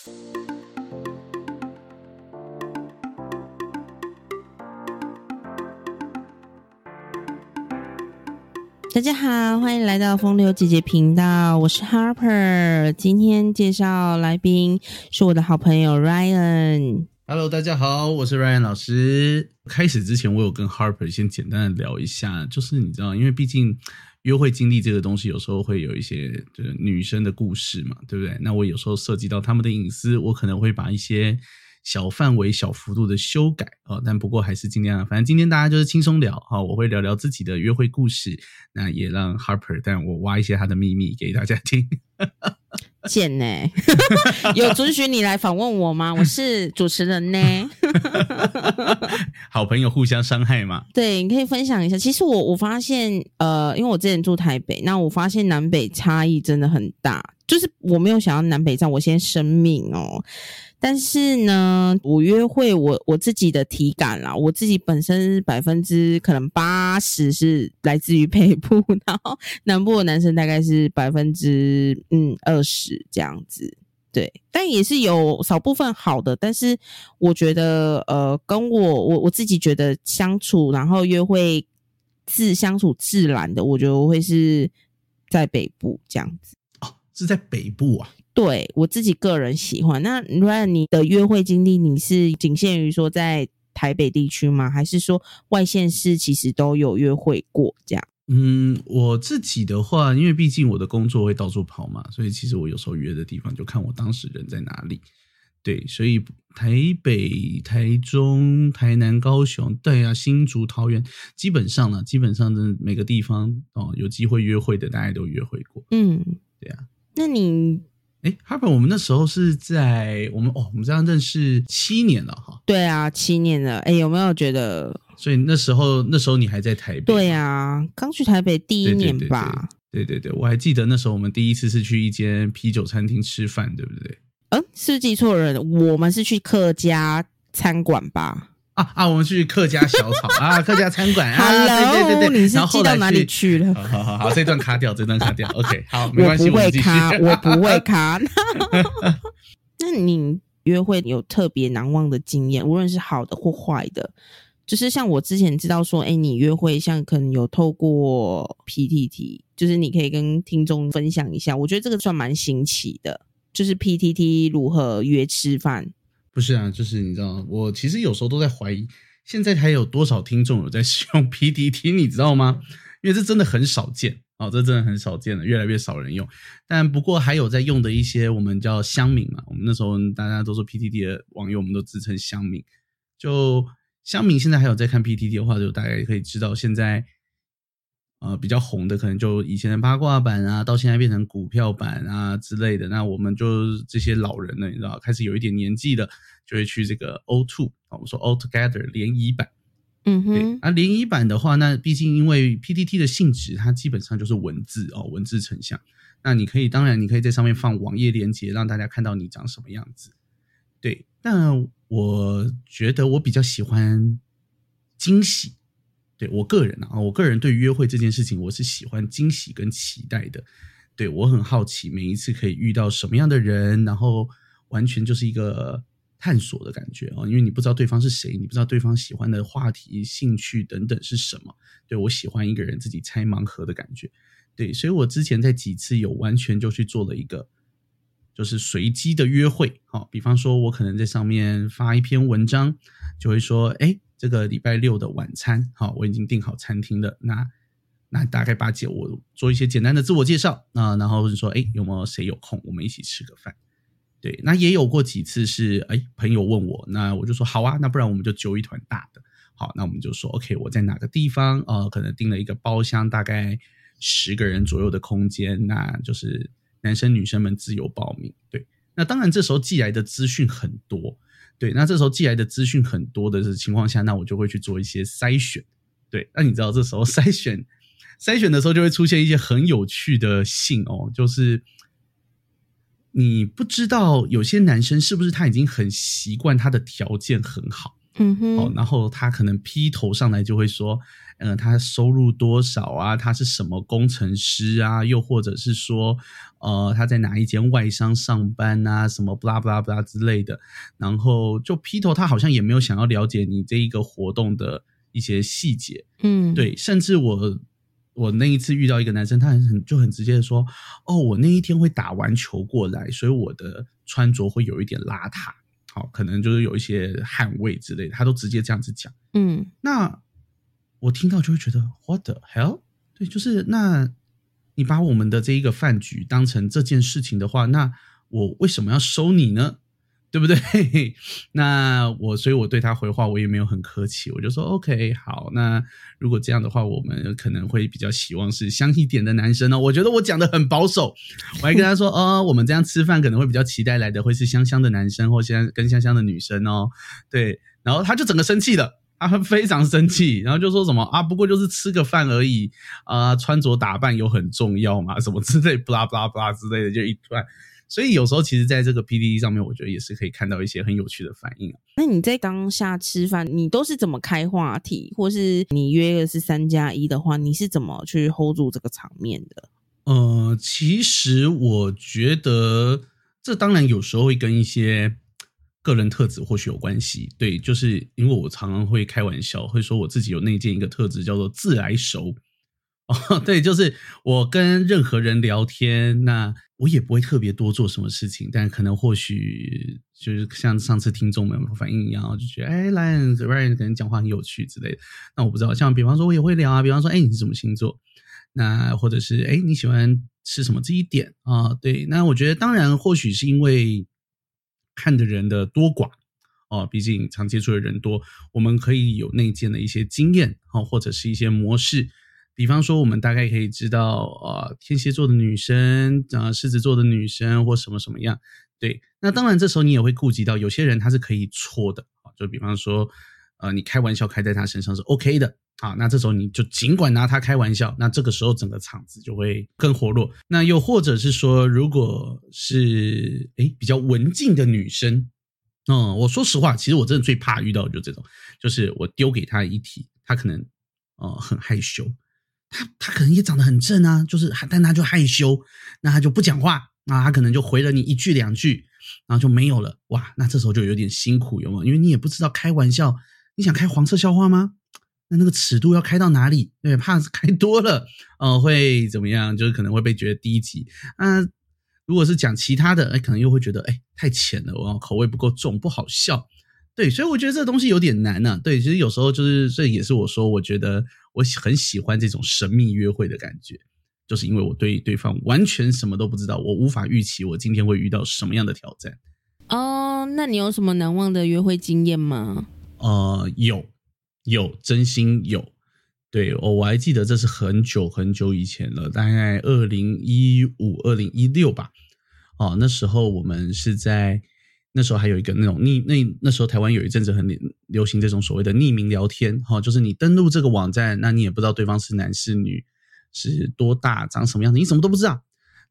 大家好，欢迎来到风流姐姐频道，我是 Harper。今天介绍来宾是我的好朋友 Ryan。Hello，大家好，我是 Ryan 老师。开始之前，我有跟 Harper 先简单的聊一下，就是你知道，因为毕竟约会经历这个东西，有时候会有一些就是女生的故事嘛，对不对？那我有时候涉及到他们的隐私，我可能会把一些。小范围、小幅度的修改啊，但不过还是尽量。反正今天大家就是轻松聊哈，我会聊聊自己的约会故事，那也让 Harper，但我挖一些他的秘密给大家听。贱呢？有准许你来访问我吗？我是主持人呢。好朋友互相伤害嘛？对，你可以分享一下。其实我我发现，呃，因为我之前住台北，那我发现南北差异真的很大。就是我没有想要南北站，我先声明哦。但是呢，我约会我我自己的体感啦，我自己本身百分之可能八十是来自于北部，然后南部的男生大概是百分之嗯二十这样子，对，但也是有少部分好的，但是我觉得呃，跟我我我自己觉得相处，然后约会自相处自然的，我觉得我会是在北部这样子哦，是在北部啊。对我自己个人喜欢。那 Ryan，你的约会经历你是仅限于说在台北地区吗？还是说外县市其实都有约会过这样？嗯，我自己的话，因为毕竟我的工作会到处跑嘛，所以其实我有时候约的地方就看我当时人在哪里。对，所以台北、台中、台南、高雄，对啊，新竹、桃园，基本上呢，基本上的每个地方哦，有机会约会的，大家都约会过。嗯，对啊。那你？哎，Harper，我们那时候是在我们哦，我们这样认识七年了哈。对啊，七年了。哎，有没有觉得？所以那时候，那时候你还在台北。对啊，刚去台北第一年吧。对对对，我还记得那时候我们第一次是去一间啤酒餐厅吃饭，对不对？嗯，是记错人，我们是去客家餐馆吧。啊啊！我们去客家小炒啊，客家餐馆啊，对对对对。你是寄到哪里去了？好好好，这段卡掉，这段卡掉。OK，好，没关系，我不会卡，我不会卡。那你约会有特别难忘的经验，无论是好的或坏的，就是像我之前知道说，哎，你约会像可能有透过 PTT，就是你可以跟听众分享一下。我觉得这个算蛮新奇的，就是 PTT 如何约吃饭。不是啊，就是你知道，我其实有时候都在怀疑，现在还有多少听众有在使用 PPT，你知道吗？因为这真的很少见哦，这真的很少见了，越来越少人用。但不过还有在用的一些，我们叫乡民嘛，我们那时候大家都说 PTT 的网友，我们都自称乡民。就乡民现在还有在看 PTT 的话，就大概可以知道现在。呃，比较红的可能就以前的八卦版啊，到现在变成股票版啊之类的。那我们就这些老人呢，你知道，开始有一点年纪的，就会去这个 O Two 我们说 All Together 联谊版。嗯哼。啊，联谊版的话，那毕竟因为 PPT 的性质，它基本上就是文字哦，文字成像。那你可以，当然你可以在上面放网页链接，让大家看到你长什么样子。对，但我觉得我比较喜欢惊喜。对我个人啊，我个人对约会这件事情，我是喜欢惊喜跟期待的。对我很好奇，每一次可以遇到什么样的人，然后完全就是一个探索的感觉哦。因为你不知道对方是谁，你不知道对方喜欢的话题、兴趣等等是什么。对我喜欢一个人自己拆盲盒的感觉。对，所以我之前在几次有完全就去做了一个，就是随机的约会。好，比方说我可能在上面发一篇文章，就会说，哎。这个礼拜六的晚餐，好，我已经订好餐厅了。那那大概八姐，我做一些简单的自我介绍啊，然后是说，哎，有没有谁有空，我们一起吃个饭？对，那也有过几次是，哎，朋友问我，那我就说好啊，那不然我们就揪一团大的。好，那我们就说，OK，我在哪个地方？呃，可能订了一个包厢，大概十个人左右的空间，那就是男生女生们自由报名。对，那当然这时候寄来的资讯很多。对，那这时候寄来的资讯很多的情况下，那我就会去做一些筛选。对，那你知道这时候筛选筛选的时候，就会出现一些很有趣的信哦，就是你不知道有些男生是不是他已经很习惯他的条件很好，嗯哼，哦，然后他可能劈头上来就会说，呃，他收入多少啊？他是什么工程师啊？又或者是说，呃，他在哪一间外商上班啊？什么不拉不拉不拉之类的。然后就劈头，他好像也没有想要了解你这一个活动的一些细节。嗯，对，甚至我我那一次遇到一个男生，他很很就很直接的说，哦，我那一天会打完球过来，所以我的穿着会有一点邋遢。好，可能就是有一些捍卫之类的，他都直接这样子讲。嗯，那我听到就会觉得 What the hell？对，就是那你把我们的这一个饭局当成这件事情的话，那我为什么要收你呢？对不对？那我所以我对他回话，我也没有很客气，我就说 OK，好，那如果这样的话，我们可能会比较希望是香一点的男生呢。我觉得我讲的很保守，我还跟他说，哦，我们这样吃饭可能会比较期待来的会是香香的男生，或现在跟香香的女生哦。对，然后他就整个生气了，他非常生气，然后就说什么啊，不过就是吃个饭而已啊，穿着打扮有很重要嘛，什么之类，布拉布拉布拉之类的，就一段。所以有时候其实，在这个 PDD 上面，我觉得也是可以看到一些很有趣的反应。那你在当下吃饭，你都是怎么开话题，或是你约的是三加一的话，你是怎么去 hold 住这个场面的？呃，其实我觉得这当然有时候会跟一些个人特质或许有关系。对，就是因为我常常会开玩笑，会说我自己有内建一个特质，叫做自来熟。哦，对，就是我跟任何人聊天，那我也不会特别多做什么事情，但可能或许就是像上次听众们反应一样，就觉得哎，Ryan，Ryan 可能讲话很有趣之类的。那我不知道，像比方说，我也会聊啊，比方说，哎，你是什么星座？那或者是哎，你喜欢吃什么这一点啊？对，那我觉得当然或许是因为看的人的多寡哦，毕竟常接触的人多，我们可以有内建的一些经验啊，或者是一些模式。比方说，我们大概可以知道，呃，天蝎座的女生，啊，狮子座的女生，或什么什么样。对，那当然，这时候你也会顾及到，有些人他是可以戳的啊。就比方说，呃，你开玩笑开在他身上是 OK 的啊。那这时候你就尽管拿他开玩笑，那这个时候整个场子就会更活络。那又或者是说，如果是诶比较文静的女生，嗯，我说实话，其实我真的最怕遇到就这种，就是我丢给他一题，他可能呃很害羞。他他可能也长得很正啊，就是但他就害羞，那他就不讲话，那他可能就回了你一句两句，然后就没有了。哇，那这时候就有点辛苦，有没有？因为你也不知道开玩笑，你想开黄色笑话吗？那那个尺度要开到哪里？对，怕是开多了，呃，会怎么样？就是可能会被觉得低级。那如果是讲其他的，哎，可能又会觉得哎太浅了，我口味不够重，不好笑。对，所以我觉得这个东西有点难呢。对，其实有时候就是这也是我说，我觉得我很喜欢这种神秘约会的感觉，就是因为我对对方完全什么都不知道，我无法预期我今天会遇到什么样的挑战。哦，那你有什么难忘的约会经验吗？呃，有，有，真心有。对，哦，我还记得这是很久很久以前了，大概二零一五、二零一六吧。哦，那时候我们是在。那时候还有一个那种匿那那时候台湾有一阵子很流行这种所谓的匿名聊天，哈，就是你登录这个网站，那你也不知道对方是男是女，是多大，长什么样子，你什么都不知道，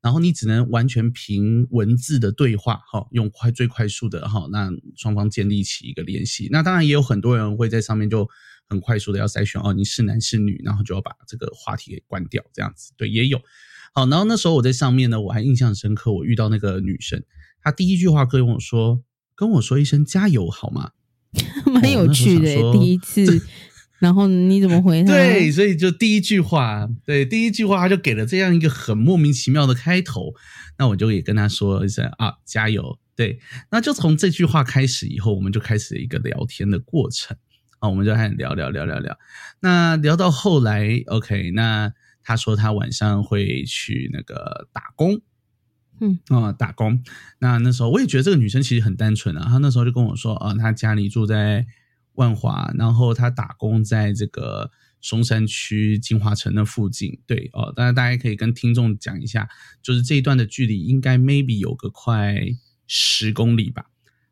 然后你只能完全凭文字的对话，哈，用快最快速的哈，那双方建立起一个联系。那当然也有很多人会在上面就很快速的要筛选哦，你是男是女，然后就要把这个话题给关掉，这样子，对，也有。好，然后那时候我在上面呢，我还印象深刻，我遇到那个女生。他第一句话跟我说：“跟我说一声加油好吗？” 蛮有趣的，第一次。然后你怎么回他？对，所以就第一句话，对，第一句话他就给了这样一个很莫名其妙的开头。那我就也跟他说一声啊，加油！对，那就从这句话开始以后，我们就开始一个聊天的过程啊，我们就开始聊聊聊聊聊。那聊到后来，OK，那他说他晚上会去那个打工。嗯啊，打工。那那时候我也觉得这个女生其实很单纯啊。她那时候就跟我说，啊，她家里住在万华，然后她打工在这个松山区金华城的附近。对哦，大家大家可以跟听众讲一下，就是这一段的距离应该 maybe 有个快十公里吧。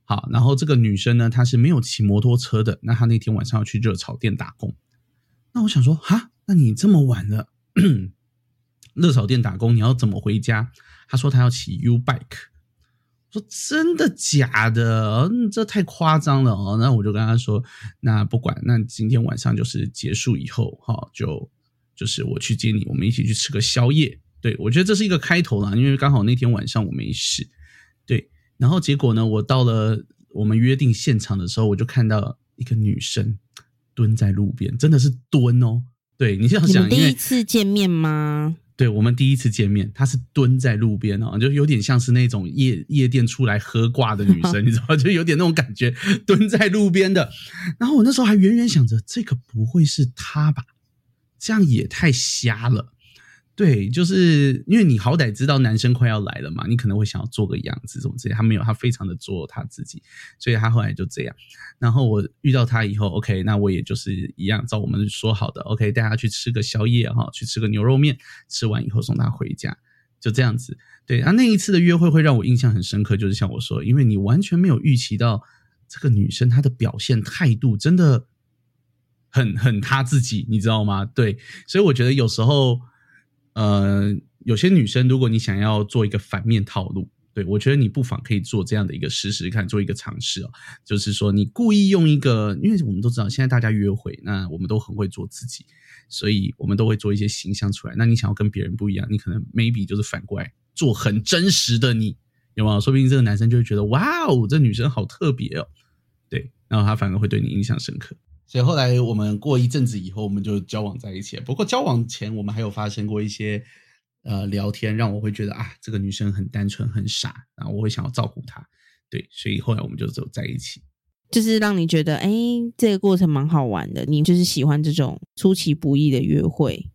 好，然后这个女生呢，她是没有骑摩托车的。那她那天晚上要去热炒店打工。那我想说，哈，那你这么晚了，热炒店打工，你要怎么回家？他说他要骑 U bike，我说真的假的？嗯，这太夸张了哦。那我就跟他说，那不管，那今天晚上就是结束以后，哈，就就是我去接你，我们一起去吃个宵夜。对我觉得这是一个开头啦，因为刚好那天晚上我没事。对，然后结果呢，我到了我们约定现场的时候，我就看到一个女生蹲在路边，真的是蹲哦。对你这样想，第一次见面吗？对我们第一次见面，她是蹲在路边哦，就有点像是那种夜夜店出来喝挂的女生，你知道，就有点那种感觉，蹲在路边的。然后我那时候还远远想着，这个不会是她吧？这样也太瞎了。对，就是因为你好歹知道男生快要来了嘛，你可能会想要做个样子，什么之类。他没有，他非常的做他自己，所以他后来就这样。然后我遇到他以后，OK，那我也就是一样，照我们说好的，OK，带他去吃个宵夜哈，去吃个牛肉面，吃完以后送他回家，就这样子。对，然后那一次的约会会让我印象很深刻，就是像我说，因为你完全没有预期到这个女生她的表现态度真的很很她自己，你知道吗？对，所以我觉得有时候。呃，有些女生，如果你想要做一个反面套路，对我觉得你不妨可以做这样的一个试试看，做一个尝试哦。就是说，你故意用一个，因为我们都知道现在大家约会，那我们都很会做自己，所以我们都会做一些形象出来。那你想要跟别人不一样，你可能 maybe 就是反过来做很真实的你，有没有？说不定这个男生就会觉得，哇哦，这女生好特别哦，对，然后他反而会对你印象深刻。所以后来我们过一阵子以后，我们就交往在一起了。不过交往前，我们还有发生过一些呃聊天，让我会觉得啊，这个女生很单纯、很傻，然后我会想要照顾她。对，所以后来我们就走在一起，就是让你觉得哎，这个过程蛮好玩的。你就是喜欢这种出其不意的约会？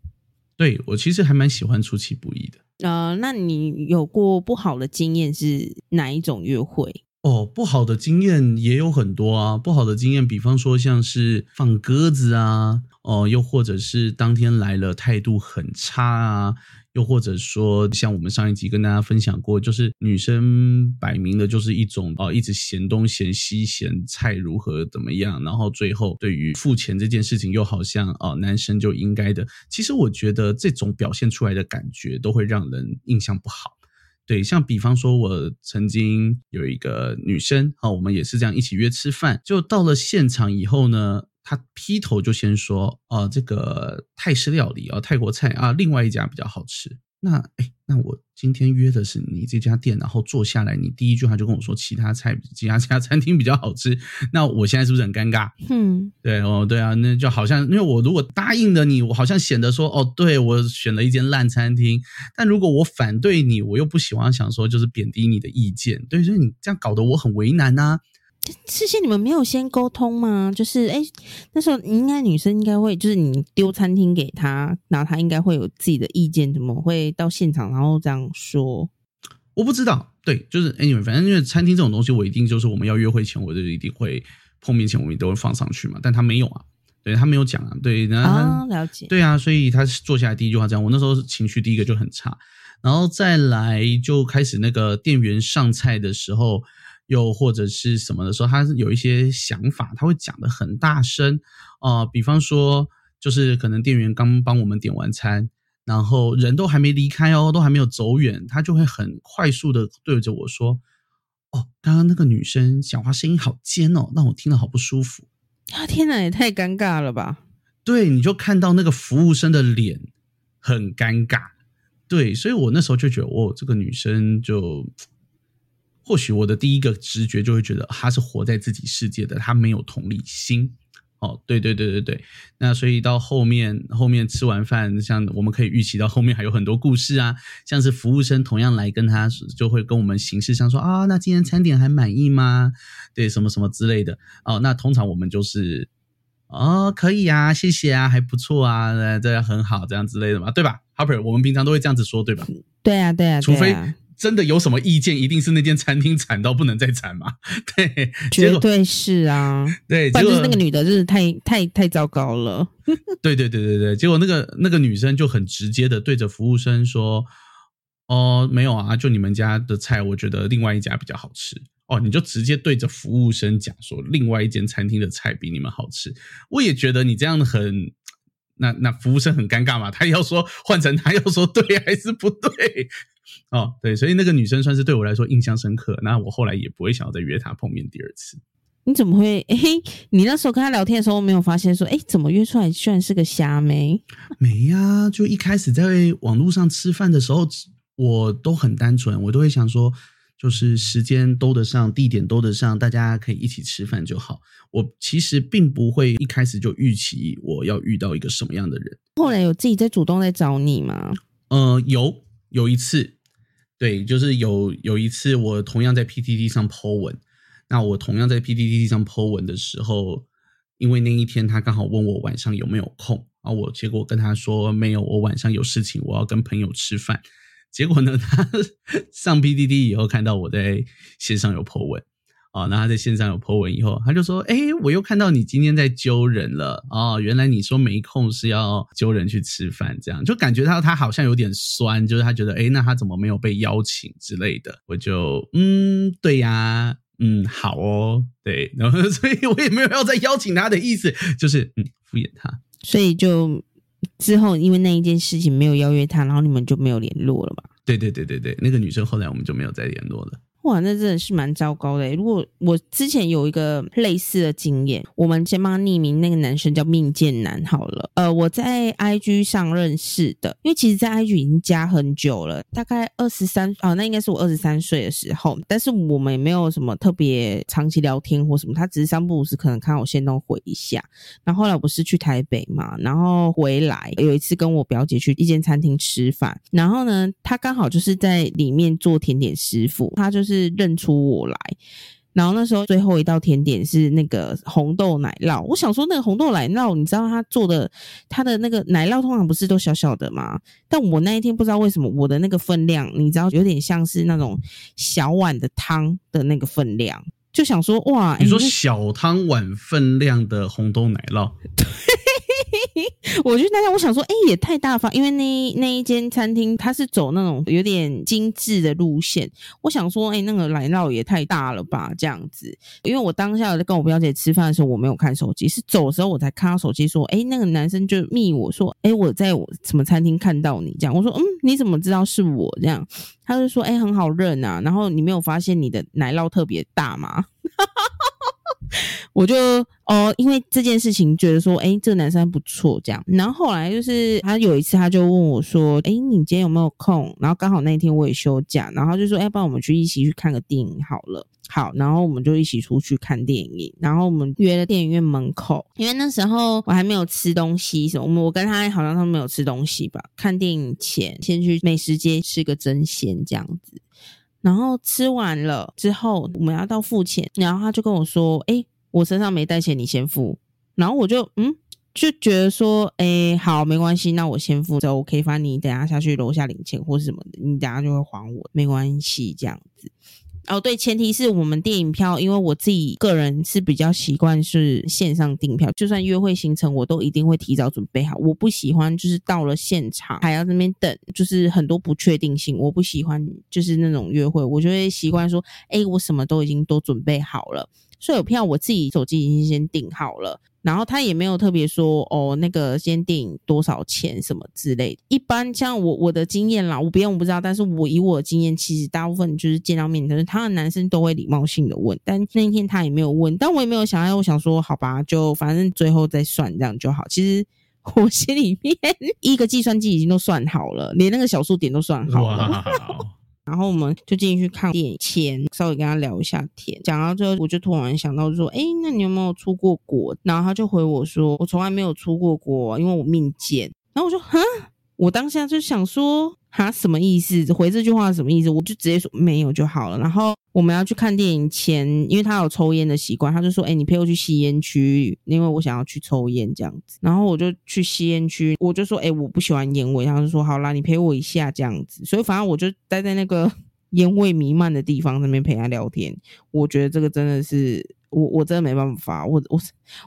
对我其实还蛮喜欢出其不意的。呃，那你有过不好的经验是哪一种约会？哦，不好的经验也有很多啊。不好的经验，比方说像是放鸽子啊，哦，又或者是当天来了态度很差啊，又或者说像我们上一集跟大家分享过，就是女生摆明的就是一种哦，一直嫌东嫌西，嫌菜如何怎么样，然后最后对于付钱这件事情又好像哦，男生就应该的。其实我觉得这种表现出来的感觉都会让人印象不好。对，像比方说，我曾经有一个女生，啊，我们也是这样一起约吃饭，就到了现场以后呢，她劈头就先说，啊，这个泰式料理啊，泰国菜啊，另外一家比较好吃。那哎，那我今天约的是你这家店，然后坐下来，你第一句话就跟我说其他菜、其他家餐厅比较好吃，那我现在是不是很尴尬？嗯，对哦，对啊，那就好像因为我如果答应了你，我好像显得说哦，对我选了一间烂餐厅，但如果我反对你，我又不喜欢想说就是贬低你的意见，对，所以你这样搞得我很为难呐。事先你们没有先沟通吗？就是哎，那时候应该女生应该会，就是你丢餐厅给他，然后他应该会有自己的意见，怎么会到现场然后这样说？我不知道，对，就是 anyway，反正因为餐厅这种东西，我一定就是我们要约会前，我就一定会碰面前，我们都会放上去嘛。但他没有啊，对他没有讲啊，对，然后了解，对啊，所以他坐下来第一句话这样，我那时候情绪第一个就很差，然后再来就开始那个店员上菜的时候。又或者是什么的时候，他有一些想法，他会讲的很大声啊。比方说，就是可能店员刚帮我们点完餐，然后人都还没离开哦，都还没有走远，他就会很快速的对着我说：“哦，刚刚那个女生讲话声音好尖哦，让我听了好不舒服。”啊，天哪，也太尴尬了吧？对，你就看到那个服务生的脸很尴尬。对，所以我那时候就觉得，哦，这个女生就。或许我的第一个直觉就会觉得他是活在自己世界的，他没有同理心。哦，对对对对对，那所以到后面后面吃完饭，像我们可以预期到后面还有很多故事啊，像是服务生同样来跟他就会跟我们形式上说啊，那今天餐点还满意吗？对，什么什么之类的。哦，那通常我们就是哦，可以啊，谢谢啊，还不错啊，这样很好，这样之类的嘛，对吧？Harper，我们平常都会这样子说，对吧？对啊，对啊，除非。真的有什么意见？一定是那间餐厅惨到不能再惨嘛？对，绝对是啊。对，就是那个女的，就是太太太糟糕了。对对对对对，结果那个那个女生就很直接的对着服务生说：“哦，没有啊，就你们家的菜，我觉得另外一家比较好吃。”哦，你就直接对着服务生讲说：“另外一间餐厅的菜比你们好吃。”我也觉得你这样很，那那服务生很尴尬嘛？他要说换成他要说对还是不对？哦，对，所以那个女生算是对我来说印象深刻。那我后来也不会想要再约她碰面第二次。你怎么会？哎，你那时候跟她聊天的时候，没有发现说，哎，怎么约出来居然是个虾妹？没呀，就一开始在网络上吃饭的时候，我都很单纯，我都会想说，就是时间兜得上，地点兜得上，大家可以一起吃饭就好。我其实并不会一开始就预期我要遇到一个什么样的人。后来有自己在主动在找你吗？呃，有有一次，对，就是有有一次，我同样在 PDD 上 po 文。那我同样在 PDD 上 po 文的时候，因为那一天他刚好问我晚上有没有空啊，我结果跟他说没有，我晚上有事情，我要跟朋友吃饭。结果呢，他 上 PDD 以后看到我在线上有 po 文啊，那他在线上有 po 文以后，他就说：“哎，我又看到你今天在揪人了啊，原来你说没空是要揪人去吃饭，这样就感觉到他好像有点酸，就是他觉得哎，那他怎么没有被邀请之类的？我就嗯，对呀。”嗯，好哦，对，然后 所以我也没有要再邀请他的意思，就是嗯敷衍他，所以就之后因为那一件事情没有邀约他，然后你们就没有联络了吧？对对对对对，那个女生后来我们就没有再联络了。哇，那真的是蛮糟糕的。如果我之前有一个类似的经验，我们先帮他匿名，那个男生叫命贱男好了。呃，我在 IG 上认识的，因为其实，在 IG 已经加很久了，大概二十三啊，那应该是我二十三岁的时候。但是我们也没有什么特别长期聊天或什么，他只是三不五时可能看我先动回一下。然后后来我不是去台北嘛，然后回来有一次跟我表姐去一间餐厅吃饭，然后呢，他刚好就是在里面做甜点师傅，他就是。是认出我来，然后那时候最后一道甜点是那个红豆奶酪。我想说，那个红豆奶酪，你知道他做的，他的那个奶酪通常不是都小小的吗？但我那一天不知道为什么我的那个分量，你知道，有点像是那种小碗的汤的那个分量，就想说，哇，你说小汤碗分量的红豆奶酪。我就那天我想说，哎，也太大方，因为那那一间餐厅它是走那种有点精致的路线。我想说，哎，那个奶酪也太大了吧，这样子。因为我当下在跟我表姐吃饭的时候，我没有看手机，是走的时候我才看到手机，说，哎，那个男生就密我说，哎，我在我什么餐厅看到你这样。我说，嗯，你怎么知道是我这样？他就说，哎，很好认啊。然后你没有发现你的奶酪特别大吗？我就哦，因为这件事情觉得说，哎，这个男生不错，这样。然后后来就是他有一次，他就问我说，哎，你今天有没有空？然后刚好那一天我也休假，然后就说，哎，帮我们去一起去看个电影好了。好，然后我们就一起出去看电影。然后我们约了电影院门口，因为那时候我还没有吃东西，什么，我们我跟他好像都没有吃东西吧。看电影前先去美食街吃个真鲜这样子。然后吃完了之后，我们要到付钱，然后他就跟我说：“哎，我身上没带钱，你先付。”然后我就嗯，就觉得说：“哎，好，没关系，那我先付，这 OK，反正你等下下去楼下领钱或是什么的，你等下就会还我，没关系，这样子。”哦，对，前提是我们电影票，因为我自己个人是比较习惯是线上订票，就算约会行程，我都一定会提早准备好。我不喜欢就是到了现场还要那边等，就是很多不确定性。我不喜欢就是那种约会，我就会习惯说，哎，我什么都已经都准备好了。所以有票我自己手机已经先订好了，然后他也没有特别说哦那个先订多少钱什么之类的。一般像我我的经验啦，我别人我不知道，但是我以我的经验，其实大部分就是见到面，就是他的男生都会礼貌性的问，但那一天他也没有问，但我也没有想要，我想说好吧，就反正最后再算这样就好。其实我心里面 一个计算机已经都算好了，连那个小数点都算好了。然后我们就进去看电影前，稍微跟他聊一下天。讲到最后，我就突然想到说：“哎，那你有没有出过国？”然后他就回我说：“我从来没有出过国，因为我命贱。”然后我说：“哈。”我当下就想说，哈，什么意思？回这句话什么意思？我就直接说没有就好了。然后我们要去看电影前，因为他有抽烟的习惯，他就说：“哎，你陪我去吸烟区，因为我想要去抽烟这样子。”然后我就去吸烟区，我就说：“哎，我不喜欢烟味。”他就说：“好啦，你陪我一下这样子。”所以反正我就待在那个 烟味弥漫的地方那边陪他聊天。我觉得这个真的是。我我真的没办法，我我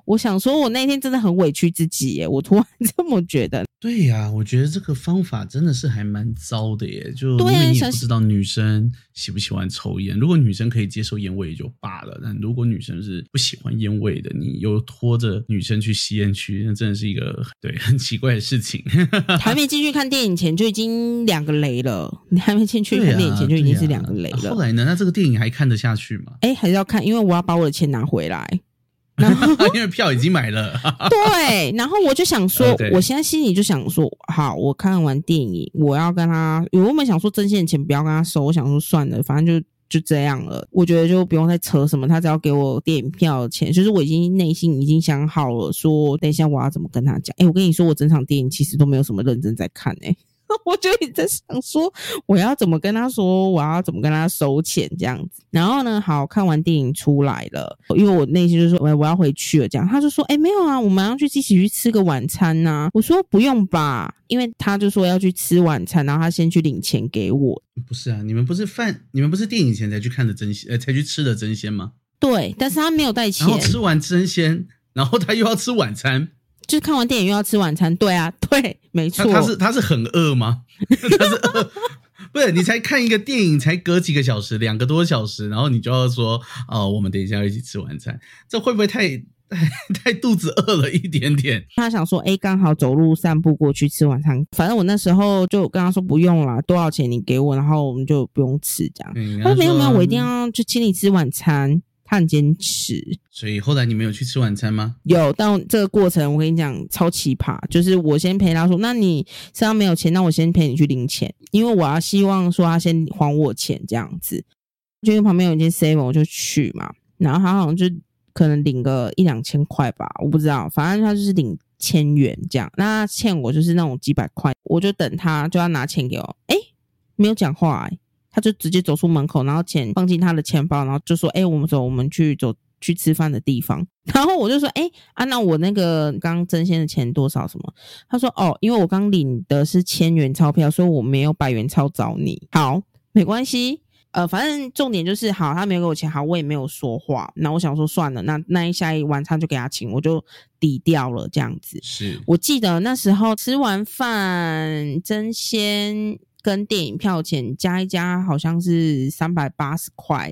我想说，我那天真的很委屈自己耶，我突然 这么觉得。对呀，我觉得这个方法真的是还蛮糟的耶。就因对啊为你也想不知道女生喜不喜欢抽烟，如果女生可以接受烟味也就罢了，但如果女生是不喜欢烟味的，你又拖着女生去吸烟区，那真的是一个对很奇怪的事情。还没进去看电影前就已经两个雷了，你还没进去看电影前就已经是两个雷了。后来呢？那这个电影还看得下去吗？哎、还是要看，因为我要把我的钱拿回来。然 后因为票已经买了。对，然后我就想说我现在心里就想说，好，我看完电影，我要跟他，我原本想说真线的钱不要跟他收，我想说算了，反正就。就这样了，我觉得就不用再扯什么，他只要给我电影票的钱，就是我已经内心已经想好了，说等一下我要怎么跟他讲。哎，我跟你说，我整场电影其实都没有什么认真在看、哎，我就一直在想说，我要怎么跟他说，我要怎么跟他收钱这样子。然后呢，好看完电影出来了，因为我内心就说，我我要回去了，这样。他就说，哎、没有啊，我们要去一起去吃个晚餐呐、我说不用吧，因为他就说要去吃晚餐，然后他先去领钱给我。不是啊，你们不是饭，你们不是电影前才去看的真鲜，呃，才去吃的真鲜吗？对，但是他没有带钱然，后吃完真鲜，然后他又要吃晚餐，就是看完电影又要吃晚餐。对啊，对，没错。他他是他是很饿吗？他是饿，不是你才看一个电影，才隔几个小时，两个多小时，然后你就要说哦，我们等一下要一起吃晚餐，这会不会太 太太肚子饿了一点点？他想说，哎，刚好走路散步过去吃晚餐。反正我那时候就跟他说不用了，多少钱你给我，然后我们就不用吃这样。嗯他说没有没有，我一定。要去请你吃晚餐。他很坚持，所以后来你们有去吃晚餐吗？有，但这个过程我跟你讲超奇葩，就是我先陪他说，那你身上没有钱，那我先陪你去领钱，因为我要希望说他先还我钱这样子。就因为旁边有一间 seven，我就去嘛，然后他好像就可能领个一两千块吧，我不知道，反正他就是领千元这样。那他欠我就是那种几百块，我就等他就要拿钱给我，诶，没有讲话、诶他就直接走出门口，然后钱放进他的钱包，然后就说：“哎、我们走，我们去走去吃饭的地方。”然后我就说：“哎、啊，那我那个刚真先的钱多少？什么？”他说：“哦，因为我刚领的是千元钞票，所以我没有百元钞找你。好，没关系。呃，反正重点就是好，他没有给我钱，好，我也没有说话。那我想说算了，那那一下一晚餐就给他请，我就抵掉了这样子。是我记得那时候吃完饭，真鲜跟电影票钱加一加，好像是三百八十块，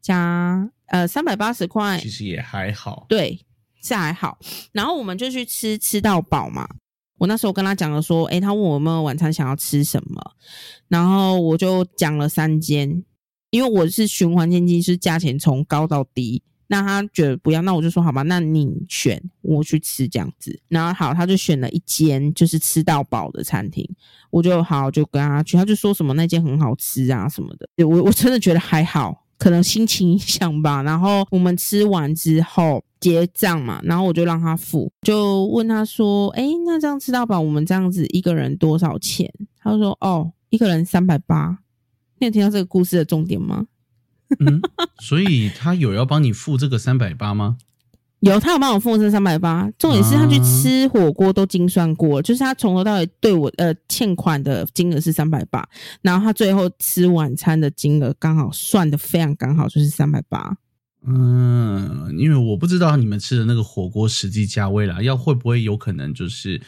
加呃三百八十块其，实也还好。对，是还好。然后我们就去吃，吃到饱嘛。我那时候跟他讲了说，诶，他问我有没有晚餐想要吃什么，然后我就讲了三间，因为我是循环经济，是价钱从高到低。那他觉得不要，那我就说好吧，那你选，我去吃这样子。然后好，他就选了一间就是吃到饱的餐厅，我就好就跟他去，他就说什么那间很好吃啊什么的。我我真的觉得还好，可能心情影响吧。然后我们吃完之后结账嘛，然后我就让他付，就问他说：“哎，那这样吃到饱，我们这样子一个人多少钱？”他就说：“哦，一个人三百八。”你有听到这个故事的重点吗？嗯，所以他有要帮你付这个三百八吗？有，他有帮我付这三百八。重点是他去吃火锅都精算过，就是他从头到尾对我呃欠款的金额是三百八，然后他最后吃晚餐的金额刚好算的非常刚好，就是三百八。嗯，因为我不知道你们吃的那个火锅实际价位啦，要会不会有可能就是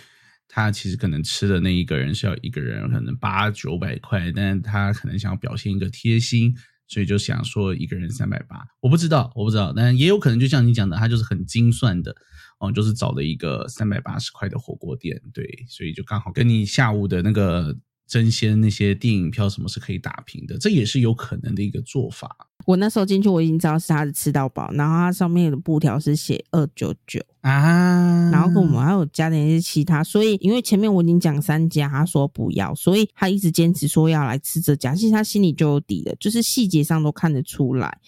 他其实可能吃的那一个人是要一个人可能八九百块，但是他可能想要表现一个贴心，所以就想说一个人三百八，我不知道，我不知道，但也有可能就像你讲的，他就是很精算的。哦，就是找了一个三百八十块的火锅店，对，所以就刚好跟你下午的那个争先那些电影票什么是可以打平的，这也是有可能的一个做法。我那时候进去，我已经知道是他的吃到饱，然后它上面的布条是写二九九，啊，然后跟我们还有加点一些其他，所以因为前面我已经讲三家，他说不要，所以他一直坚持说要来吃这家，其实他心里就有底了，就是细节上都看得出来。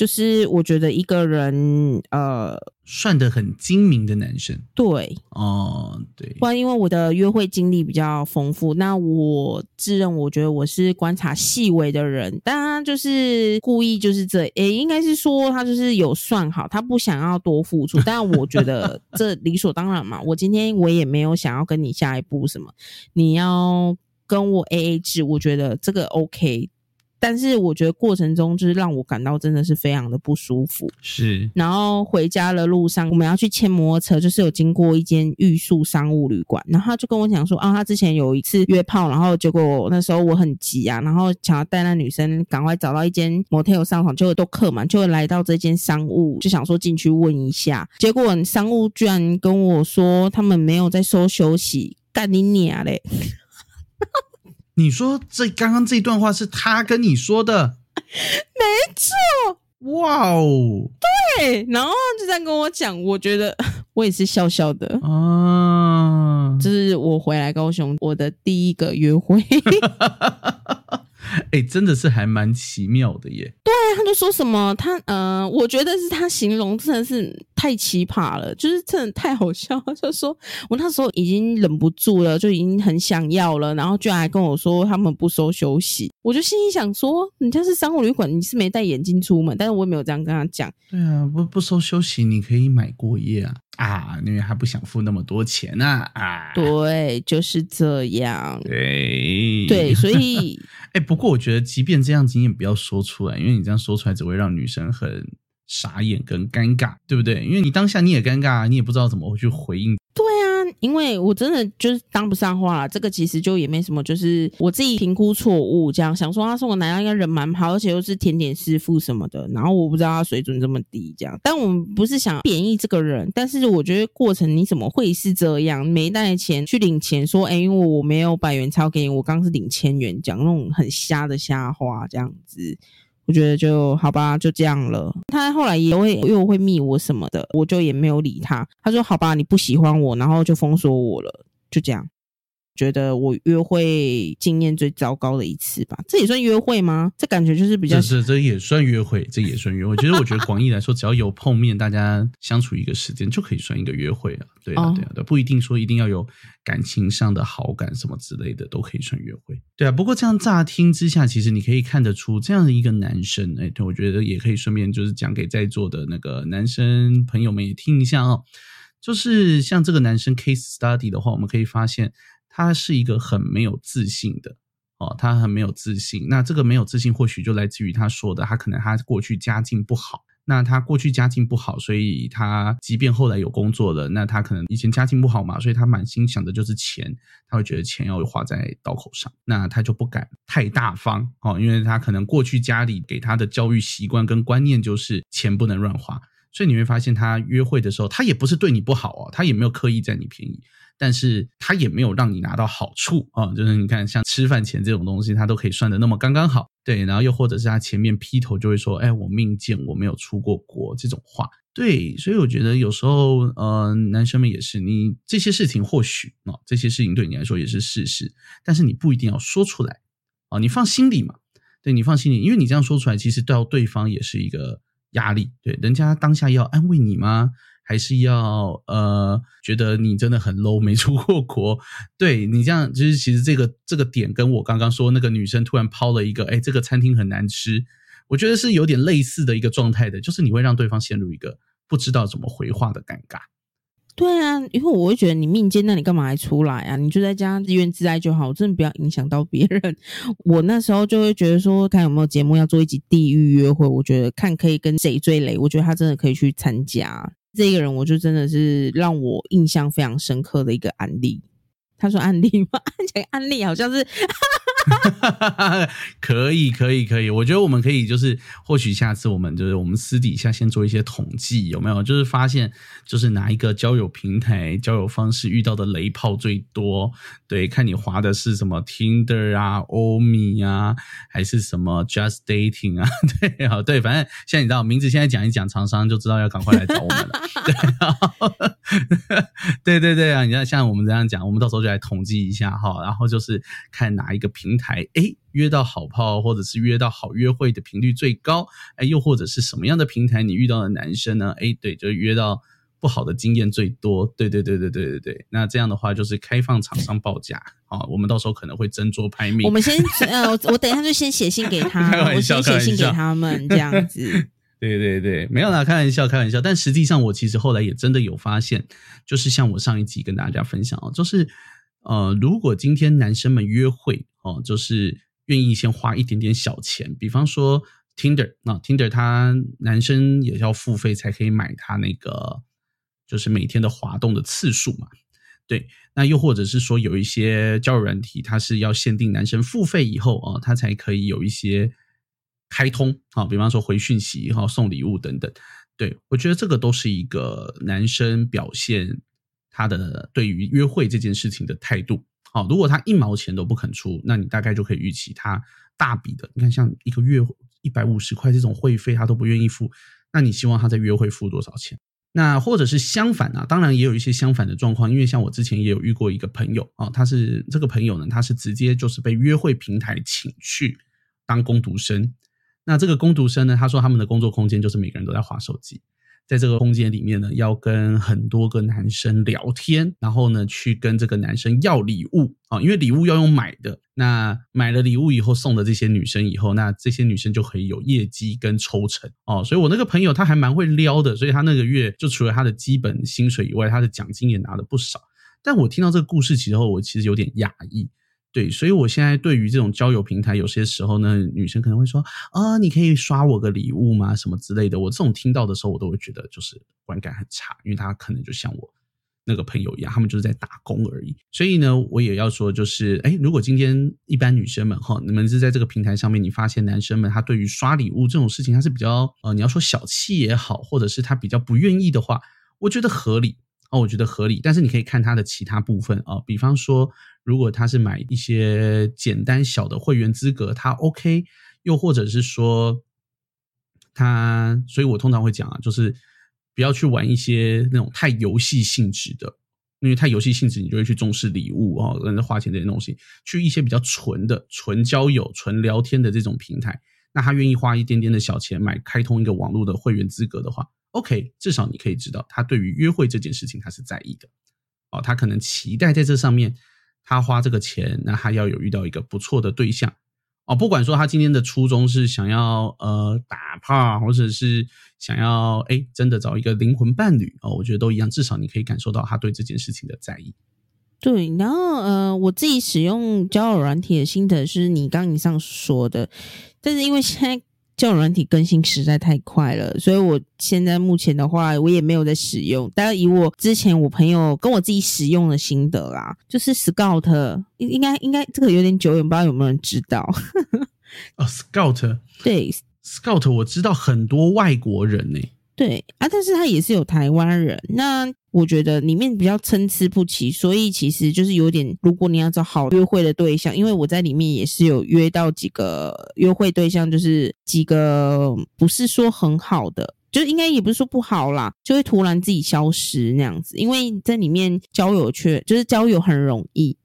就是我觉得一个人，呃，算得很精明的男生对，哦，对不，然因为我的约会经历比较丰富，那我自认我觉得我是观察细微的人，但他就是故意就是这，诶，应该是说他就是有算好，他不想要多付出，但我觉得这理所当然嘛。我今天我也没有想要跟你下一步什么，你要跟我 A A 制，我觉得这个 OK。但是我觉得过程中就是让我感到真的是非常的不舒服。是然后回家的路上，我们要去牵摩托车，就是有经过一间玉树商务旅馆，然后他就跟我讲说，啊，他之前有一次约炮，然后结果那时候我很急啊，然后想要带那女生赶快找到一间 motel 上床，结果都客满，就来到这间商务，就想说进去问一下，结果商务居然跟我说他们没有在收休息，干你娘嘞！你说这刚刚这段话是他跟你说的？没错，哇哦对，然后就这样跟我讲，我觉得 我也是笑笑的。啊！这是我回来高雄我的第一个约会，哎、真的是还蛮奇妙的耶。对他就说什么他呃，我觉得是他形容真的是太奇葩了，就是真的太好笑。他 就说我那时候已经忍不住了，就已经很想要了，然后居然还跟我说他们不收休息，我就心里想说，人家是商务旅馆，你是没戴眼镜出门，但是我也没有这样跟他讲。对啊，不不收休息，你可以买过夜啊啊，因为他不想付那么多钱啊啊。对，就是这样。对对，所以哎、不过我觉得，即便这样子，你也不要说出来，因为你这样说出来只会让女生很傻眼跟尴尬，对不对？因为你当下你也尴尬，你也不知道怎么去回应。因为我真的就是当不上话了。这个其实就也没什么，就是我自己评估错误，这样想说他送我奶酪应该人蛮好，而且又是甜点师傅什么的。然后我不知道他水准这么低，这样。但我们不是想贬义这个人，但是我觉得过程你怎么会是这样？没带钱去领钱，说哎，因为我没有百元钞给你，我刚是领千元，讲那种很瞎的瞎话，这样子。我觉得就好吧，就这样了。他后来也会又会密我什么的，我就也没有理他。他说好吧，你不喜欢我，然后就封锁我了，就这样。觉得我约会经验最糟糕的一次吧，这也算约会吗？这感觉就是比较是这这也算约会，这也算约会。其实我觉得广义来说，只要有碰面，大家相处一个时间就可以算一个约会了。对啊，哦对啊，对，不一定说一定要有感情上的好感什么之类的，都可以算约会。对啊，不过这样乍听之下，其实你可以看得出这样的一个男生，哎，对我觉得也可以顺便就是讲给在座的那个男生朋友们也听一下哦。就是像这个男生 case study 的话，我们可以发现他是一个很没有自信的。哦，他很没有自信。那这个没有自信，或许就来自于他说的，他可能他过去家境不好。那他过去家境不好，所以他即便后来有工作了，那他可能以前家境不好嘛，所以他满心想的就是钱，他会觉得钱要花在刀口上，那他就不敢太大方哦，因为他可能过去家里给他的教育习惯跟观念就是钱不能乱花，所以你会发现他约会的时候，他也不是对你不好哦，他也没有刻意占你便宜。但是他也没有让你拿到好处啊、就是你看像吃饭钱这种东西，他都可以算的那么刚刚好，对，然后又或者是他前面劈头就会说，哎，我命贱，我没有出过国这种话，对，所以我觉得有时候，呃，男生们也是，你这些事情或许啊、这些事情对你来说也是事实，但是你不一定要说出来啊、你放心里嘛，对你放心里，因为你这样说出来，其实到对方也是一个压力，对，人家当下要安慰你吗？还是要呃觉得你真的很 low 没出过国，对你这样就是其实这个这个点跟我刚刚说那个女生突然抛了一个哎这个餐厅很难吃，我觉得是有点类似的一个状态的，就是你会让对方陷入一个不知道怎么回话的尴尬。对啊，因为我会觉得你命贱，那你干嘛还出来啊？你就在家自怨自哀就好，真的不要影响到别人。我那时候就会觉得说，看有没有节目要做一集地狱约会，我觉得看可以跟谁最雷，我觉得他真的可以去参加。这个人，我就真的是让我印象非常深刻的一个案例。他说案例吗？讲案例好像是。可以，可以，可以。我觉得我们可以就是，或许下次我们就是我们私底下先做一些统计，有没有？就是发现就是哪一个交友平台、交友方式遇到的雷炮最多？对，看你滑的是什么 Tinder 啊、欧米啊，还是什么 Just Dating 啊？对，啊，对，反正现在你知道名字，现在讲一讲，厂商就知道要赶快来找我们了。对，对对对啊！你看，像我们这样讲，我们到时候就来统计一下哈，然后就是看哪一个平台，哎，约到好炮或者是约到好约会的频率最高，哎，又或者是什么样的平台你遇到的男生呢？哎，对，就是约到不好的经验最多。对对对对对对对。那这样的话就是开放厂商报价啊，我们到时候可能会斟酌拍面。我们先呃，我等一下就先写信给他，开玩笑我先写信给他们这样子。对对对，没有啦，开玩笑，开玩笑。但实际上，我其实后来也真的有发现，就是像我上一集跟大家分享哦，就是呃，如果今天男生们约会哦，就是愿意先花一点点小钱，比方说 Tinder，那 Tinder 它男生也要付费才可以买它那个，就是每天的滑动的次数嘛。对，那又或者是说有一些交友软体，它是要限定男生付费以后啊，他才可以有一些开通啊，比方说回讯息哈、送礼物等等。对我觉得这个都是一个男生表现他的对于约会这件事情的态度。好，如果他一毛钱都不肯出，那你大概就可以预期他大笔的，你看像一个月一百五十块这种会费他都不愿意付，那你希望他在约会付多少钱？那或者是相反啊，当然也有一些相反的状况，因为像我之前也有遇过一个朋友啊，他是这个朋友呢，他是直接就是被约会平台请去当工读生。那这个工读生呢，他说他们的工作空间就是每个人都在划手机。在这个空间里面呢，要跟很多个男生聊天，然后呢，去跟这个男生要礼物啊，因为礼物要用买的。那买了礼物以后送的这些女生以后，那这些女生就可以有业绩跟抽成哦。所以我那个朋友他还蛮会撩的，所以他那个月就除了他的基本薪水以外，他的奖金也拿了不少。但我听到这个故事其实后，我其实有点讶异。对，所以我现在对于这种交友平台，有些时候呢，女生可能会说啊，你可以刷我个礼物吗？什么之类的。我这种听到的时候，我都会觉得就是观感很差，因为他可能就像我那个朋友一样，他们就是在打工而已。所以呢，我也要说，就是哎，如果今天一般女生们哈，你们是在这个平台上面，你发现男生们他对于刷礼物这种事情，他是比较呃，你要说小气也好，或者是他比较不愿意的话，我觉得合理。哦，我觉得合理，但是你可以看它的其他部分啊，比方说，如果他是买一些简单小的会员资格，他 OK；又或者是说，他，所以我通常会讲啊，就是不要去玩一些那种太游戏性质的，因为太游戏性质，你就会去重视礼物哦，跟花钱这些东西，去一些比较纯的、纯交友、纯聊天的这种平台，那他愿意花一点点的小钱买开通一个网络的会员资格的话。OK，至少你可以知道他对于约会这件事情他是在意的，哦，他可能期待在这上面他花这个钱，那他要有遇到一个不错的对象，哦，不管说他今天的初衷是想要呃打炮，或者是想要哎真的找一个灵魂伴侣哦，我觉得都一样，至少你可以感受到他对这件事情的在意。对，然后呃，我自己使用交友软体的心得是你刚以上说的，但是因为现在。交友软体更新实在太快了，所以我现在目前的话，我也没有在使用。但以我之前我朋友跟我自己使用的心得啦，就是 Scout，应该应该这个有点久远，不知道有没有人知道？哦，Scout，对，Scout，我知道很多外国人呢。对啊，但是他也是有台湾人。那我觉得里面比较参差不齐，所以其实就是有点，如果你要找好约会的对象，因为我在里面也是有约到几个约会对象，就是几个不是说很好的，就应该也不是说不好啦，就会突然自己消失那样子。因为在里面交友却就是交友很容易，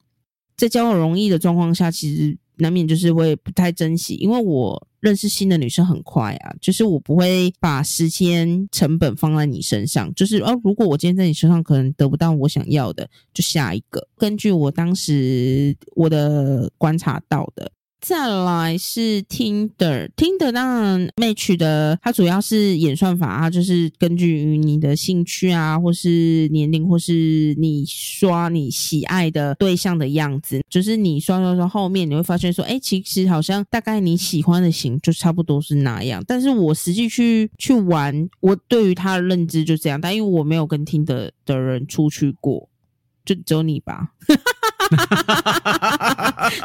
在交友容易的状况下，其实。难免就是会不太珍惜，因为我认识新的女生很快啊，就是我不会把时间成本放在你身上，就是哦，如果我今天在你身上可能得不到我想要的，就下一个。根据我当时我的观察到的。再来是 Tinder，Tinder 当然 match 的，它主要是演算法，它就是根据于你的兴趣啊，或是年龄，或是你刷你喜爱的对象的样子，就是你刷刷刷后面你会发现说，哎，其实好像大概你喜欢的型就差不多是那样。但是我实际去去玩，我对于他的认知就这样，但因为我没有跟 Tinder 的人出去过，就只有你吧。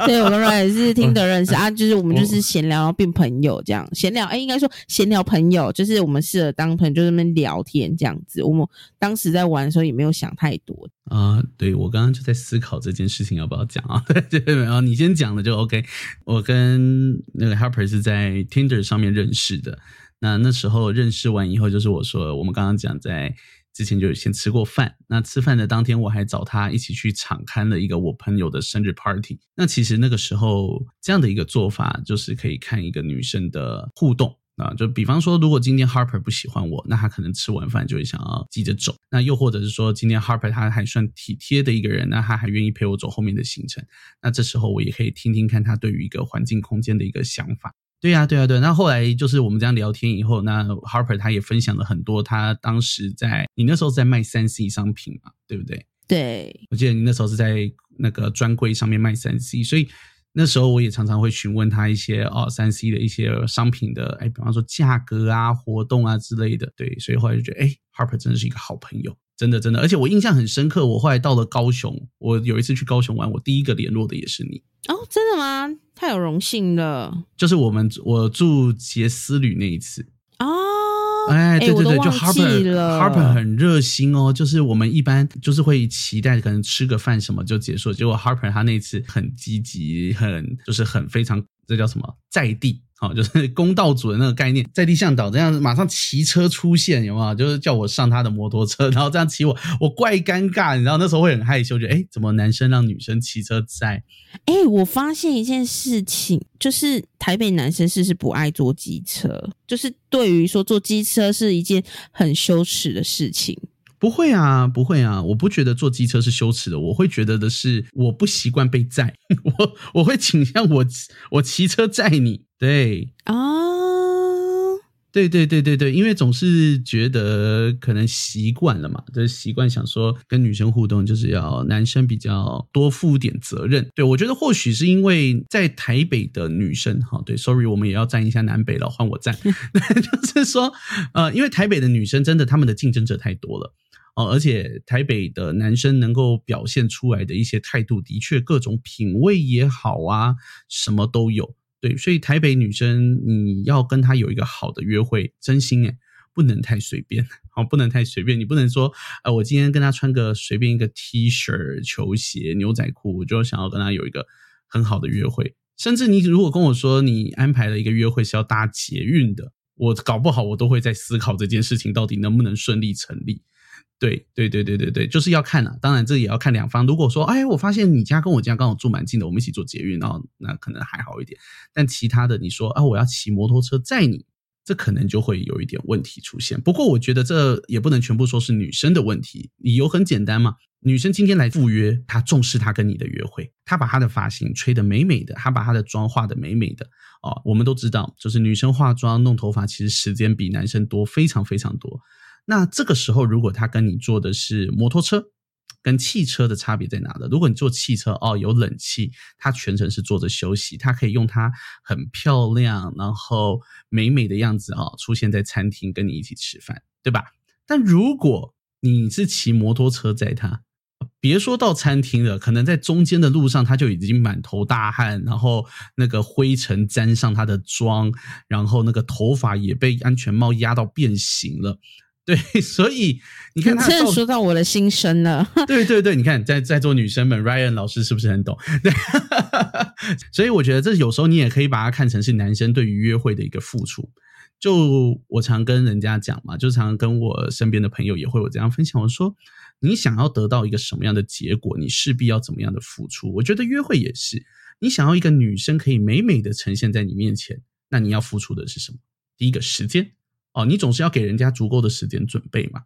对，我跟 Ray 也是听的认识 啊，就是我们就是闲聊，然后变朋友这样。闲聊，哎，应该说闲聊朋友，就是我们适合当朋友，就那边聊天这样子。我们当时在玩的时候也没有想太多啊。对我刚刚就在思考这件事情要不要讲啊？对，啊，你先讲了就 OK。我跟那个 Harper 是在 Tinder 上面认识的。那那时候认识完以后，就是我说我们刚刚讲在。之前就先吃过饭，那吃饭的当天我还找他一起去敞开了一个我朋友的生日 party。那其实那个时候这样的一个做法，就是可以看一个女生的互动啊，就比方说，如果今天 Harper 不喜欢我，那他可能吃完饭就会想要急着走。那又或者是说，今天 Harper 他还算体贴的一个人，那他还愿意陪我走后面的行程。那这时候我也可以听听看他对于一个环境空间的一个想法。对呀，对呀，对。那后来就是我们这样聊天以后，那 Harper 他也分享了很多他当时在你那时候在卖三 C 商品嘛，对不对？对，我记得你那时候是在那个专柜上面卖三 C，所以那时候我也常常会询问他一些哦三 C 的一些商品的，哎，比方说价格啊、活动啊之类的。对，所以后来就觉得，哎，Harper 真的是一个好朋友，真的真的。而且我印象很深刻，我后来到了高雄，我有一次去高雄玩，我第一个联络的也是你。哦，真的吗？太有荣幸了。就是我们我住杰斯旅那一次。哦，哎，对对对，就 Harper Harper 很热心哦，就是我们一般就是会期待可能吃个饭什么就结束，结果 Harper 他那次很积极，很就是很非常，这叫什么在地。好，就是 公道主的那个概念，在地向导这样马上骑车出现，有没有？就是叫我上他的摩托车，然后这样骑我，我怪尴尬，你知道那时候会很害羞，觉得哎，怎么男生让女生骑车载？哎、我发现一件事情，就是台北男生是不是不爱坐机车，就是对于说坐机车是一件很羞耻的事情。不会啊，不会啊，我不觉得坐机车是羞耻的，我会觉得的是我不习惯被载，我我会倾向我我骑车载你，对。啊，对对对对对，因为总是觉得可能习惯了嘛，就是习惯想说跟女生互动就是要男生比较多负点责任。对我觉得或许是因为在台北的女生，哈，对，sorry，我们也要站一下南北了，换我站，就是说，呃，因为台北的女生真的她们的竞争者太多了。哦，而且台北的男生能够表现出来的一些态度，的确各种品味也好啊，什么都有。对，所以台北女生你要跟她有一个好的约会，真心诶不能太随便，好，不能太随便。你不能说，呃，我今天跟她穿个随便一个 T 恤、球鞋、牛仔裤，我就想要跟她有一个很好的约会。甚至你如果跟我说你安排了一个约会是要搭捷运的，我搞不好我都会在思考这件事情到底能不能顺利成立。对对对对对对，就是要看啊。当然，这也要看两方。如果说，哎，我发现你家跟我家刚好住蛮近的，我们一起坐捷运，然后那可能还好一点。但其他的，你说啊，我要骑摩托车载你，这可能就会有一点问题出现。不过，我觉得这也不能全部说是女生的问题，理由很简单嘛。女生今天来赴约，她重视她跟你的约会，她把她的发型吹得美美的，她把她的妆化得美美的。哦，我们都知道，就是女生化妆弄头发，其实时间比男生多非常非常多。那这个时候，如果他跟你坐的是摩托车，跟汽车的差别在哪呢？如果你坐汽车，哦，有冷气，他全程是坐着休息，他可以用他很漂亮，然后美美的样子啊、哦，出现在餐厅跟你一起吃饭，对吧？但如果你是骑摩托车载他，别说到餐厅了，可能在中间的路上他就已经满头大汗，然后那个灰尘沾上他的妆，然后那个头发也被安全帽压到变形了。对，所以你看他真的说到我的心声了。对对对，你看在在座女生们，Ryan 老师是不是很懂？对，所以我觉得这有时候你也可以把它看成是男生对于约会的一个付出。就我常跟人家讲嘛，就常跟我身边的朋友也会有这样分享。我说，你想要得到一个什么样的结果，你势必要怎么样的付出。我觉得约会也是，你想要一个女生可以美美的呈现在你面前，那你要付出的是什么？第一个时间。哦，你总是要给人家足够的时间准备嘛。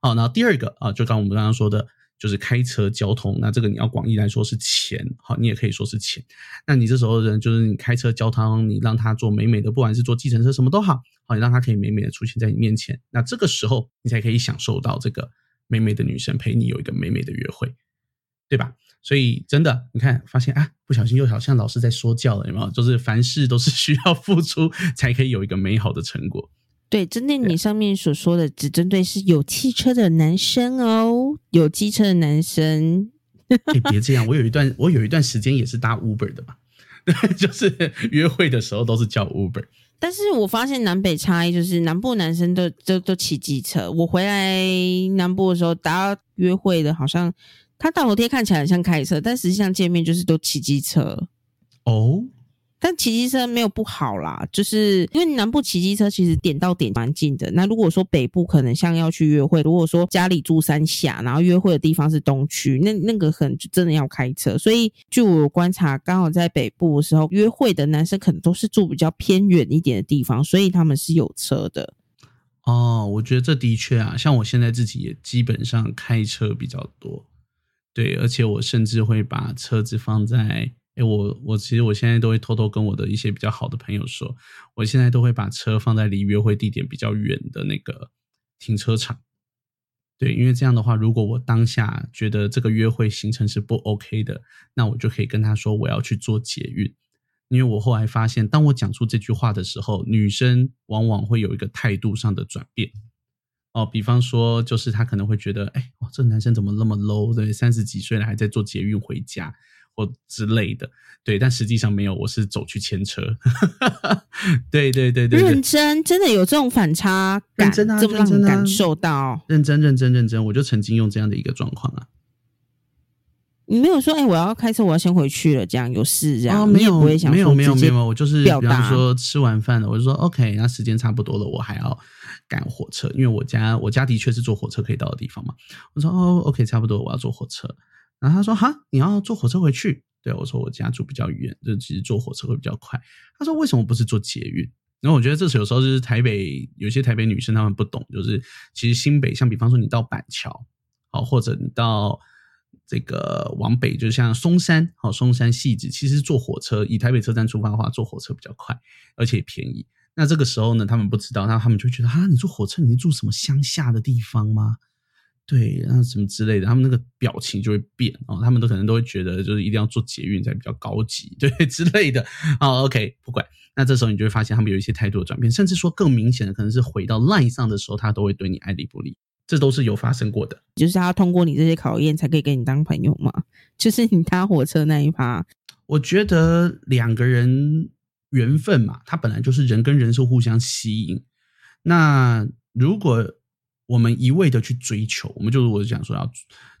好，然后第二个啊，就刚我们刚刚说的，就是开车交通。那这个你要广义来说是钱，好，你也可以说是钱。那你这时候人就是你开车交通，你让他坐美美的，不管是坐计程车什么都好，好，你让他可以美美的出现在你面前。那这个时候你才可以享受到这个美美的女生陪你有一个美美的约会，对吧？所以真的，你看发现啊，不小心又好像老师在说教了，有没有？就是凡事都是需要付出才可以有一个美好的成果。对，针对你上面所说的，只针对是有汽车的男生哦，有机车的男生。哎，别这样，我有一段我有一段时间也是搭 Uber 的嘛，就是约会的时候都是叫 Uber。但是我发现南北差异就是南部男生都都都骑机车，我回来南部的时候搭约会的，好像他大头贴看起来很像开车，但实际上见面就是都骑机车。哦，但骑机车没有不好啦，就是因为南部骑机车其实点到点蛮近的。那如果说北部可能像要去约会，如果说家里住山下，然后约会的地方是东区，那那个可能就真的要开车。所以据我观察，刚好在北部的时候，约会的男生可能都是住比较偏远一点的地方，所以他们是有车的。哦，我觉得这的确啊，像我现在自己也基本上开车比较多，对，而且我甚至会把车子放在。哎，我我其实我现在都会偷偷跟我的一些比较好的朋友说，我现在都会把车放在离约会地点比较远的那个停车场。对，因为这样的话，如果我当下觉得这个约会行程是不 OK 的，那我就可以跟他说我要去做捷运。因为我后来发现，当我讲出这句话的时候，女生往往会有一个态度上的转变。哦，比方说，就是她可能会觉得，哎，哇，这男生怎么那么 low？对，三十几岁了还在做捷运回家。或之类的，对，但实际上没有，我是走去牵车。对对对对，认真，真的有这种反差感，真的这么让你感受到认真认真认真，我就曾经用这样的一个状况啊。你没有说，哎，我要开车，我要先回去了，这样有事这样，没有不会想没有没有没有，我就是比方说吃完饭了，我就说 OK，那时间差不多了，我还要赶火车，因为我家我家的确是坐火车可以到的地方嘛。我说哦，OK，差不多，我要坐火车。然后他说：“哈，你要坐火车回去？”对我说：“我家住比较远，就其实坐火车会比较快。”他说：“为什么不是坐捷运？”然后我觉得这是有时候就是台北有些台北女生她们不懂，就是其实新北像比方说你到板桥，好或者你到这个往北，就像松山，好松山细致，其实坐火车以台北车站出发的话，坐火车比较快，而且便宜。那这个时候呢，他们不知道，那他们就觉得啊，你坐火车，你是住什么乡下的地方吗？对，然后什么之类的，他们那个表情就会变哦，他们都可能都会觉得，就是一定要做捷运才比较高级，对之类的。好，OK，不管。那这时候你就会发现，他们有一些态度的转变，甚至说更明显的，可能是回到 line 上的时候，他都会对你爱理不理，这都是有发生过的。就是他通过你这些考验，才可以跟你当朋友嘛？就是你搭火车那一趴，我觉得两个人缘分嘛，他本来就是人跟人是互相吸引。那如果我们一味的去追求，我们就是我讲说要，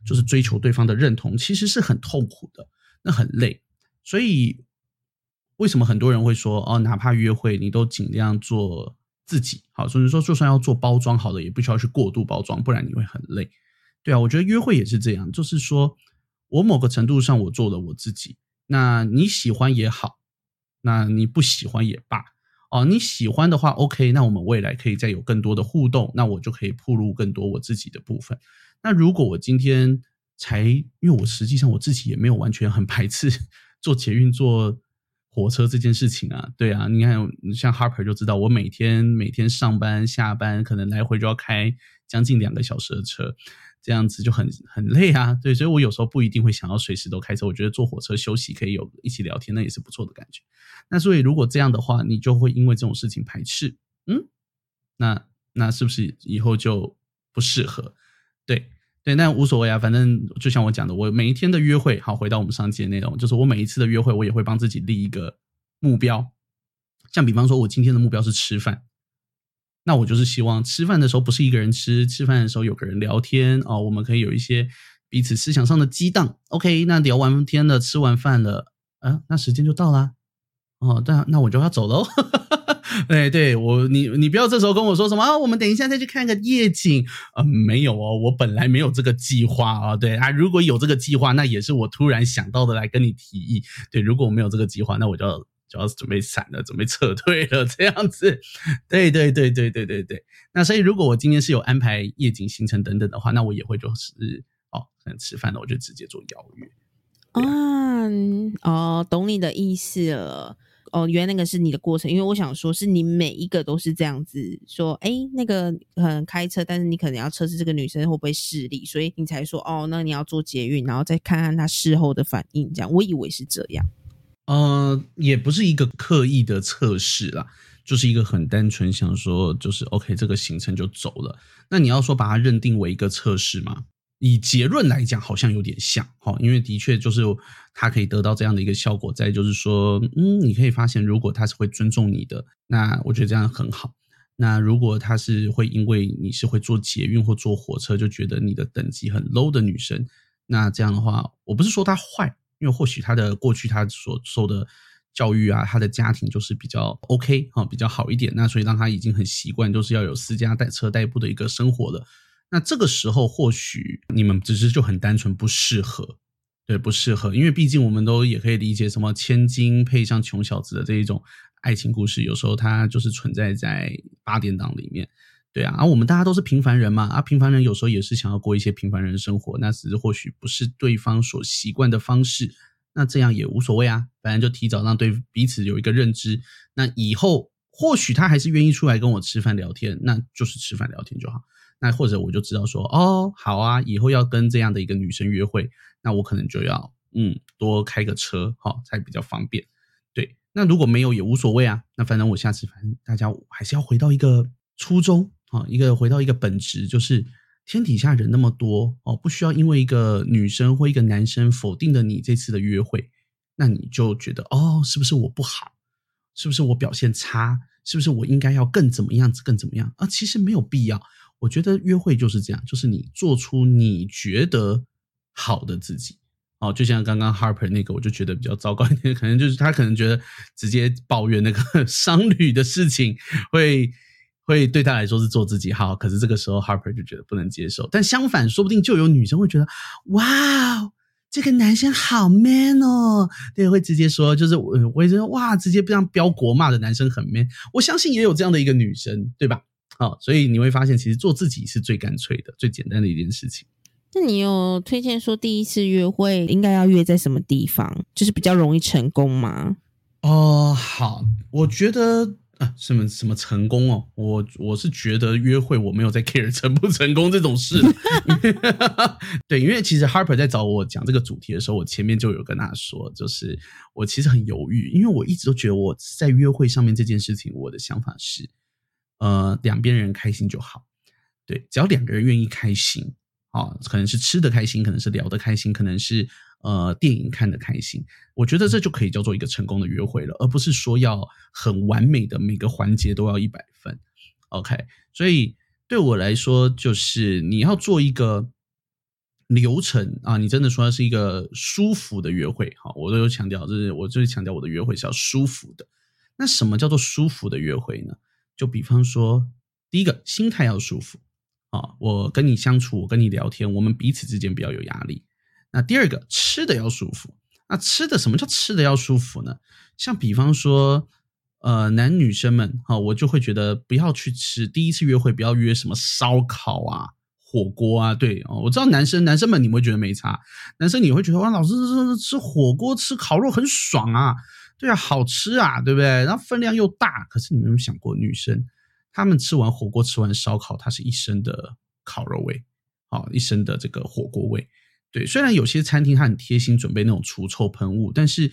就是追求对方的认同，其实是很痛苦的，那很累。所以为什么很多人会说哦，哪怕约会你都尽量做自己，好，甚至说就算要做包装好了，也不需要去过度包装，不然你会很累。对啊，我觉得约会也是这样，就是说我某个程度上我做了我自己，那你喜欢也好，那你不喜欢也罢。哦，你喜欢的话，OK，那我们未来可以再有更多的互动，那我就可以铺露更多我自己的部分。那如果我今天才，因为我实际上我自己也没有完全很排斥做捷运、坐火车这件事情啊，对啊，你看像 Harper 就知道，我每天每天上班下班可能来回就要开将近两个小时的车。这样子就很很累啊，对，所以我有时候不一定会想要随时都开车。我觉得坐火车休息可以有一起聊天，那也是不错的感觉。那所以如果这样的话，你就会因为这种事情排斥，嗯，那那是不是以后就不适合？对对，那无所谓啊，反正就像我讲的，我每一天的约会，好，回到我们上期的内容，就是我每一次的约会，我也会帮自己立一个目标，像比方说，我今天的目标是吃饭。那我就是希望吃饭的时候不是一个人吃，吃饭的时候有个人聊天哦，我们可以有一些彼此思想上的激荡。OK，那聊完天了，吃完饭了，啊，那时间就到啦。哦，那那我就要走喽。哎，对我，你你不要这时候跟我说什么啊，我们等一下再去看个夜景啊，没有哦，我本来没有这个计划啊。对啊，如果有这个计划，那也是我突然想到的来跟你提议。对，如果我没有这个计划，那我就。就要是准备闪了，准备撤退了，这样子，对对对对对对对。那所以，如果我今天是有安排夜景行程等等的话，那我也会就是哦，可能吃饭了，我就直接做邀约。啊，哦，懂你的意思了。哦，原来那个是你的过程，因为我想说，是你每一个都是这样子说，哎，那个可能开车，但是你可能要测试这个女生会不会视力，所以你才说，哦，那你要做捷运，然后再看看她事后的反应，这样。我以为是这样。呃，也不是一个刻意的测试啦，就是一个很单纯想说，就是 OK，这个行程就走了。那你要说把它认定为一个测试吗？以结论来讲，好像有点像哈，因为的确就是它可以得到这样的一个效果。再就是说，嗯，你可以发现，如果他是会尊重你的，那我觉得这样很好。那如果他是会因为你是会坐捷运或坐火车，就觉得你的等级很 low 的女生，那这样的话，我不是说他坏。因为或许他的过去他所受的教育啊，他的家庭就是比较 OK 哈，比较好一点，那所以让他已经很习惯，就是要有私家代车代步的一个生活了。那这个时候或许你们只是就很单纯不适合，对，不适合，因为毕竟我们都也可以理解什么千金配上穷小子的这一种爱情故事，有时候它就是存在在八点档里面。对啊，而我们大家都是平凡人嘛，啊，平凡人有时候也是想要过一些平凡人生活，那只是或许不是对方所习惯的方式，那这样也无所谓啊，反正就提早让对彼此有一个认知，那以后或许他还是愿意出来跟我吃饭聊天，那就是吃饭聊天就好。那或者我就知道说，哦，好啊，以后要跟这样的一个女生约会，那我可能就要嗯多开个车哈，才比较方便。对，那如果没有也无所谓啊，那反正我下次反正大家还是要回到一个初衷啊，一个回到一个本质，就是天底下人那么多哦，不需要因为一个女生或一个男生否定了你这次的约会，那你就觉得哦，是不是我不好？是不是我表现差？是不是我应该要更怎么样子？更怎么样啊？其实没有必要。我觉得约会就是这样，就是你做出你觉得好的自己。哦，就像刚刚 Harper 那个，我就觉得比较糟糕一点，可能就是他可能觉得直接抱怨那个 商旅的事情，会会对他来说是做自己好。可是这个时候 Harper 就觉得不能接受。但相反，说不定就有女生会觉得，哇。这个男生好 man 哦，对，会直接说，就是我，我也觉得哇，直接这样飙国骂的男生很 man。我相信也有这样的一个女生，对吧？好，所以你会发现，其实做自己是最干脆的、最简单的一件事情。那你有推荐说第一次约会应该要约在什么地方，就是比较容易成功吗？哦，好，我觉得。什么什么成功哦？我我是觉得约会我没有在 care 成不成功这种事。对，因为其实 Harper 在找我讲这个主题的时候，我前面就有跟他说，就是我其实很犹豫，因为我一直都觉得我在约会上面这件事情，我的想法是，呃，两边人开心就好。对，只要两个人愿意开心啊，可能是吃的开心，可能是聊的开心，可能是。呃，电影看的开心，我觉得这就可以叫做一个成功的约会了，而不是说要很完美的每个环节都要一百分。OK，所以对我来说，就是你要做一个流程啊，你真的说是一个舒服的约会，哈，我都有强调，就是我就是强调我的约会是要舒服的。那什么叫做舒服的约会呢？就比方说，第一个心态要舒服啊，我跟你相处，我跟你聊天，我们彼此之间不要有压力。那第二个吃的要舒服，那吃的什么叫吃的要舒服呢？像比方说，呃，男女生们哈，我就会觉得不要去吃第一次约会不要约什么烧烤啊、火锅啊。对哦，我知道男生男生们你们会觉得没差，男生你会觉得哇，老师吃吃火锅吃烤肉很爽啊，对啊，好吃啊，对不对？然后分量又大。可是你有没有想过，女生他们吃完火锅吃完烧烤，她是一身的烤肉味，啊，一身的这个火锅味。对，虽然有些餐厅它很贴心准备那种除臭喷雾，但是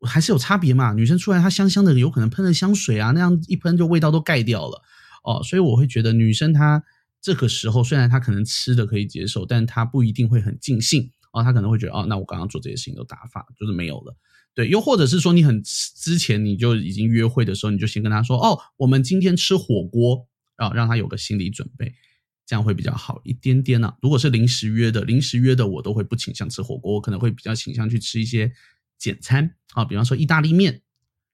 还是有差别嘛。女生出来她香香的，有可能喷了香水啊，那样一喷就味道都盖掉了哦。所以我会觉得女生她这个时候虽然她可能吃的可以接受，但她不一定会很尽兴哦。她可能会觉得哦，那我刚刚做这些事情都打发，就是没有了。对，又或者是说你很之前你就已经约会的时候，你就先跟他说哦，我们今天吃火锅啊，让他有个心理准备。这样会比较好一点点呢。如果是临时约的，临时约的我都会不倾向吃火锅，我可能会比较倾向去吃一些简餐啊，比方说意大利面、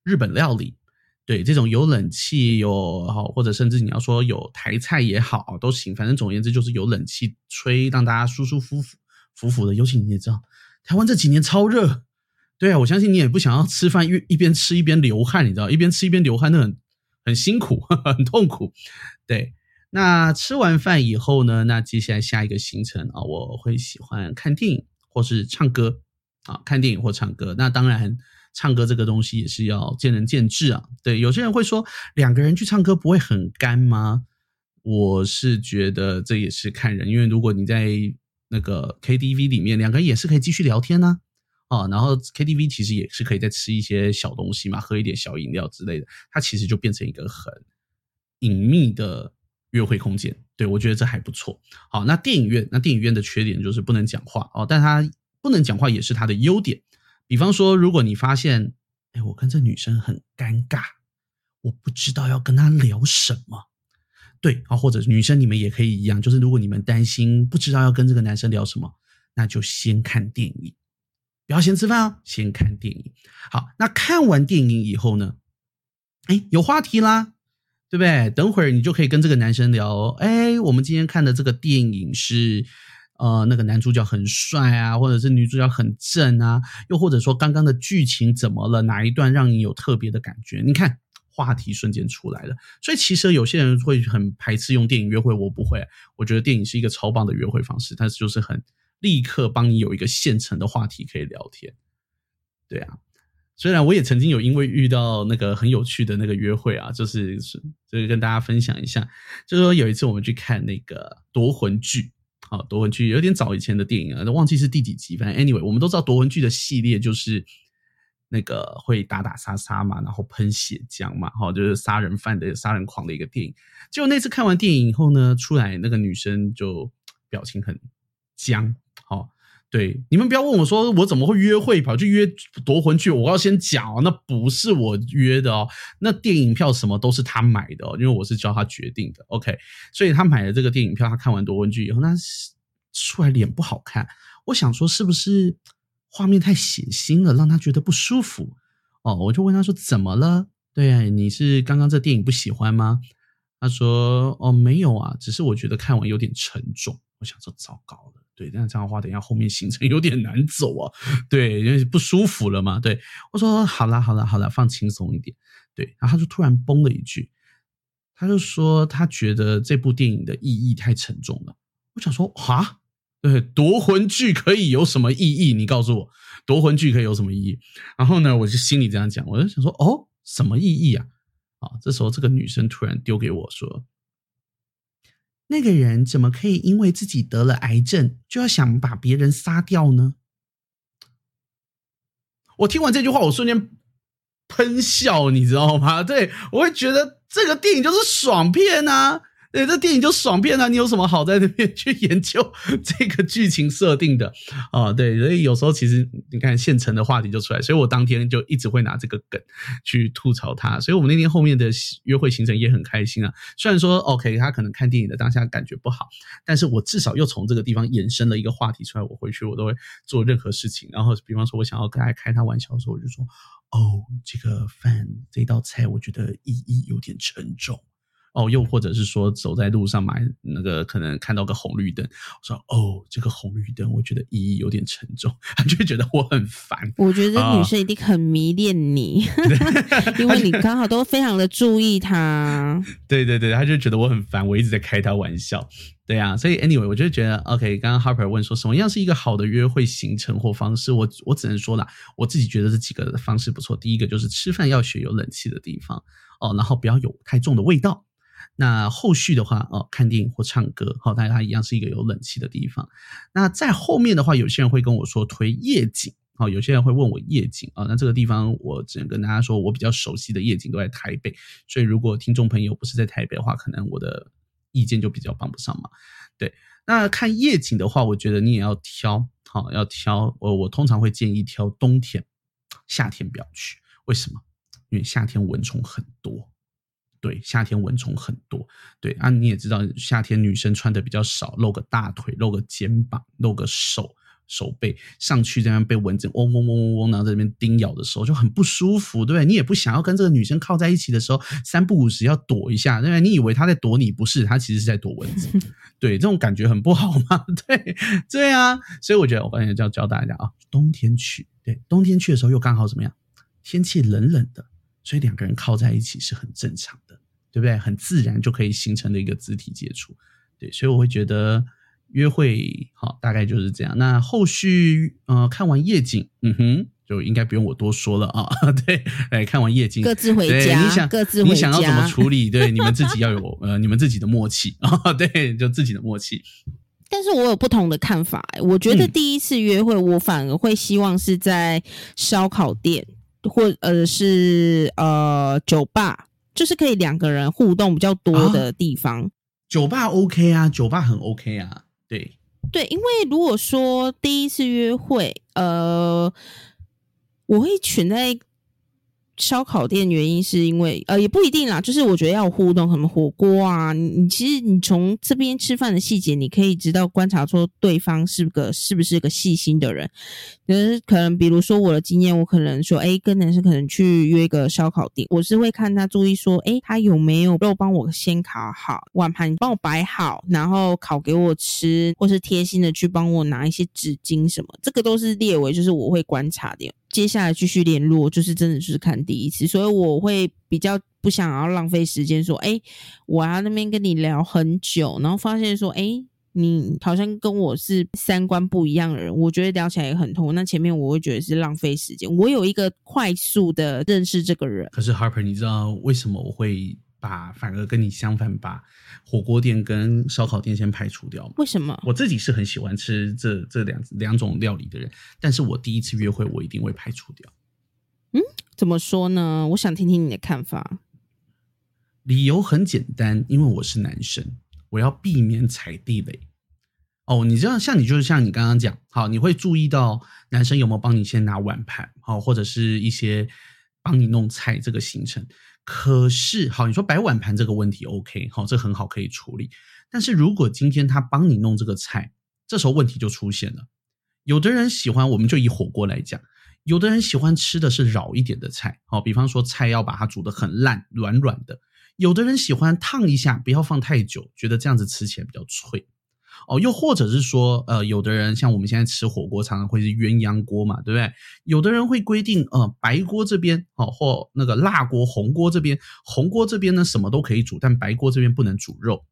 日本料理，对这种有冷气有好，或者甚至你要说有台菜也好都行，反正总而言之就是有冷气吹，让大家舒舒服服服服的。尤其你也知道，台湾这几年超热，对啊，我相信你也不想要吃饭一一边吃一边流汗，你知道，一边吃一边流汗，那很很辛苦，很痛苦，对。那吃完饭以后呢？那接下来下一个行程啊，我会喜欢看电影或是唱歌啊，看电影或唱歌。那当然，唱歌这个东西也是要见仁见智啊。对，有些人会说两个人去唱歌不会很干吗？我是觉得这也是看人，因为如果你在那个 KTV 里面，两个人也是可以继续聊天呢。啊然后 KTV 其实也是可以再吃一些小东西嘛，喝一点小饮料之类的，它其实就变成一个很隐秘的。约会空间，对我觉得这还不错。好，那电影院，那电影院的缺点就是不能讲话哦，但它不能讲话也是它的优点。比方说，如果你发现，哎，我跟这女生很尴尬，我不知道要跟她聊什么，对啊，或者女生你们也可以一样，就是如果你们担心不知道要跟这个男生聊什么，那就先看电影，不要先吃饭哦，先看电影。好，那看完电影以后呢，哎，有话题啦。对不对？等会儿你就可以跟这个男生聊，哎，我们今天看的这个电影是，呃，那个男主角很帅啊，或者是女主角很正啊，又或者说刚刚的剧情怎么了？哪一段让你有特别的感觉？你看，话题瞬间出来了。所以其实有些人会很排斥用电影约会，我不会，我觉得电影是一个超棒的约会方式，但是就是很立刻帮你有一个现成的话题可以聊天。对啊。虽然我也曾经有因为遇到那个很有趣的那个约会啊，就是是就是跟大家分享一下，就是说有一次我们去看那个夺魂剧，好夺魂剧有点早以前的电影啊，忘记是第几集，反正 anyway 我们都知道夺魂剧的系列就是那个会打打杀杀嘛，然后喷血浆嘛，哈，就是杀人犯的杀人狂的一个电影。结果那次看完电影以后呢，出来那个女生就表情很僵，对，你们不要问我说我怎么会约会跑去约夺魂剧，我要先讲哦，那不是我约的哦，那电影票什么都是他买的哦，因为我是教他决定的，OK，所以他买了这个电影票，他看完夺魂剧以后，那出来脸不好看，我想说是不是画面太血腥了，让他觉得不舒服哦，我就问他说怎么了？对，你是刚刚这电影不喜欢吗？他说哦没有啊，只是我觉得看完有点沉重，我想说糟糕了。对，那这样的话，等一下后面行程有点难走啊。对，因为不舒服了嘛。对我说：“好了，好了，好了，放轻松一点。”对，然后他就突然崩了一句，他就说他觉得这部电影的意义太沉重了。我想说啊，对，夺魂剧可以有什么意义？你告诉我，夺魂剧可以有什么意义？然后呢，我就心里这样讲，我就想说，哦，什么意义啊？啊，这时候这个女生突然丢给我说。那个人怎么可以因为自己得了癌症就要想把别人杀掉呢？我听完这句话，我瞬间喷笑，你知道吗？对我会觉得这个电影就是爽片啊。对，这电影就爽片啊！你有什么好在那边 去研究这个剧情设定的啊？对，所以有时候其实你看现成的话题就出来，所以我当天就一直会拿这个梗去吐槽他。所以我们那天后面的约会行程也很开心啊。虽然说 OK，他可能看电影的当下感觉不好，但是我至少又从这个地方延伸了一个话题出来。我回去我都会做任何事情，然后比方说我想要跟他开他玩笑的时候，我就说：“哦，这个饭这道菜我觉得意义有点沉重。”哦，又或者是说走在路上买那个，可能看到个红绿灯，我说哦，这个红绿灯，我觉得意义有点沉重，他就会觉得我很烦。我觉得女生一定很迷恋你，因为你刚好都非常的注意他。对对对，他就觉得我很烦，我一直在开他玩笑。对呀，所以 anyway，我就觉得 OK。刚刚 Harper 问说什么样是一个好的约会行程或方式，我我只能说了，我自己觉得这几个方式不错。第一个就是吃饭要选有冷气的地方哦，然后不要有太重的味道。那后续的话，哦，看电影或唱歌，好，但是它一样是一个有冷气的地方。那在后面的话，有些人会跟我说推夜景，哦，有些人会问我夜景啊。那这个地方我只能跟大家说，我比较熟悉的夜景都在台北，所以如果听众朋友不是在台北的话，可能我的意见就比较帮不上忙。对，那看夜景的话，我觉得你也要挑，好，要挑。我我通常会建议挑冬天，夏天不要去。为什么？因为夏天蚊虫很多。对，夏天蚊虫很多。对啊，你也知道，夏天女生穿的比较少，露个大腿，露个肩膀，露个手手背，上去这样被蚊子嗡嗡嗡嗡嗡，然后在那边叮咬的时候就很不舒服，对不对？你也不想要跟这个女生靠在一起的时候，三不五时要躲一下，对不对？你以为她在躲你，不是，她其实是在躲蚊子。对，这种感觉很不好嘛。对，对啊。所以我觉得，我刚才要教大家啊，冬天去，对，冬天去的时候又刚好怎么样？天气冷冷的。所以两个人靠在一起是很正常的，对不对？很自然就可以形成的一个肢体接触，对。所以我会觉得约会好大概就是这样。那后续呃看完夜景，嗯哼，就应该不用我多说了啊。对，哎，看完夜景各自回家，你想各自你想要怎么处理？对，你们自己要有呃你们自己的默契啊。对，就自己的默契。但是我有不同的看法，我觉得第一次约会，我反而会希望是在烧烤店。或呃是呃酒吧，就是可以两个人互动比较多的地方。酒吧 OK 啊，酒吧很 OK 啊，对对，因为如果说第一次约会，呃，我会选在。烧烤店原因是因为呃也不一定啦，就是我觉得要互动，什么火锅啊，你你其实你从这边吃饭的细节，你可以知道观察出对方是个是不是个细心的人。就是可能比如说我的经验，我可能说，哎，跟男生可能去约一个烧烤店，我是会看他注意说，哎，他有没有肉帮我先烤好，碗盘帮我摆好，然后烤给我吃，或是贴心的去帮我拿一些纸巾什么，这个都是列为就是我会观察的。接下来继续联络，就是真的就是看第一次，所以我会比较不想要浪费时间，说，哎，我要那边跟你聊很久，然后发现说，哎，你好像跟我是三观不一样的人，我觉得聊起来也很痛。那前面我会觉得是浪费时间。我有一个快速的认识这个人，可是 Harper，你知道为什么我会把反而跟你相反，把火锅店跟烧烤店先排除掉吗？为什么？我自己是很喜欢吃这这两两种料理的人，但是我第一次约会我一定会排除掉。嗯，怎么说呢？我想听听你的看法。理由很简单，因为我是男生。我要避免踩地雷哦，你知道，像你就是像你刚刚讲，好，你会注意到男生有没有帮你先拿碗盘，好，或者是一些帮你弄菜这个行程。可是，好，你说摆碗盘这个问题，OK，好，这很好可以处理。但是如果今天他帮你弄这个菜，这时候问题就出现了。有的人喜欢，我们就以火锅来讲，有的人喜欢吃的是饶一点的菜，好，比方说菜要把它煮的很烂，软软的。有的人喜欢烫一下，不要放太久，觉得这样子吃起来比较脆哦。又或者是说，呃，有的人像我们现在吃火锅，常常会是鸳鸯锅嘛，对不对？有的人会规定，呃，白锅这边哦，或那个辣锅、红锅这边，红锅这边呢什么都可以煮，但白锅这边不能煮肉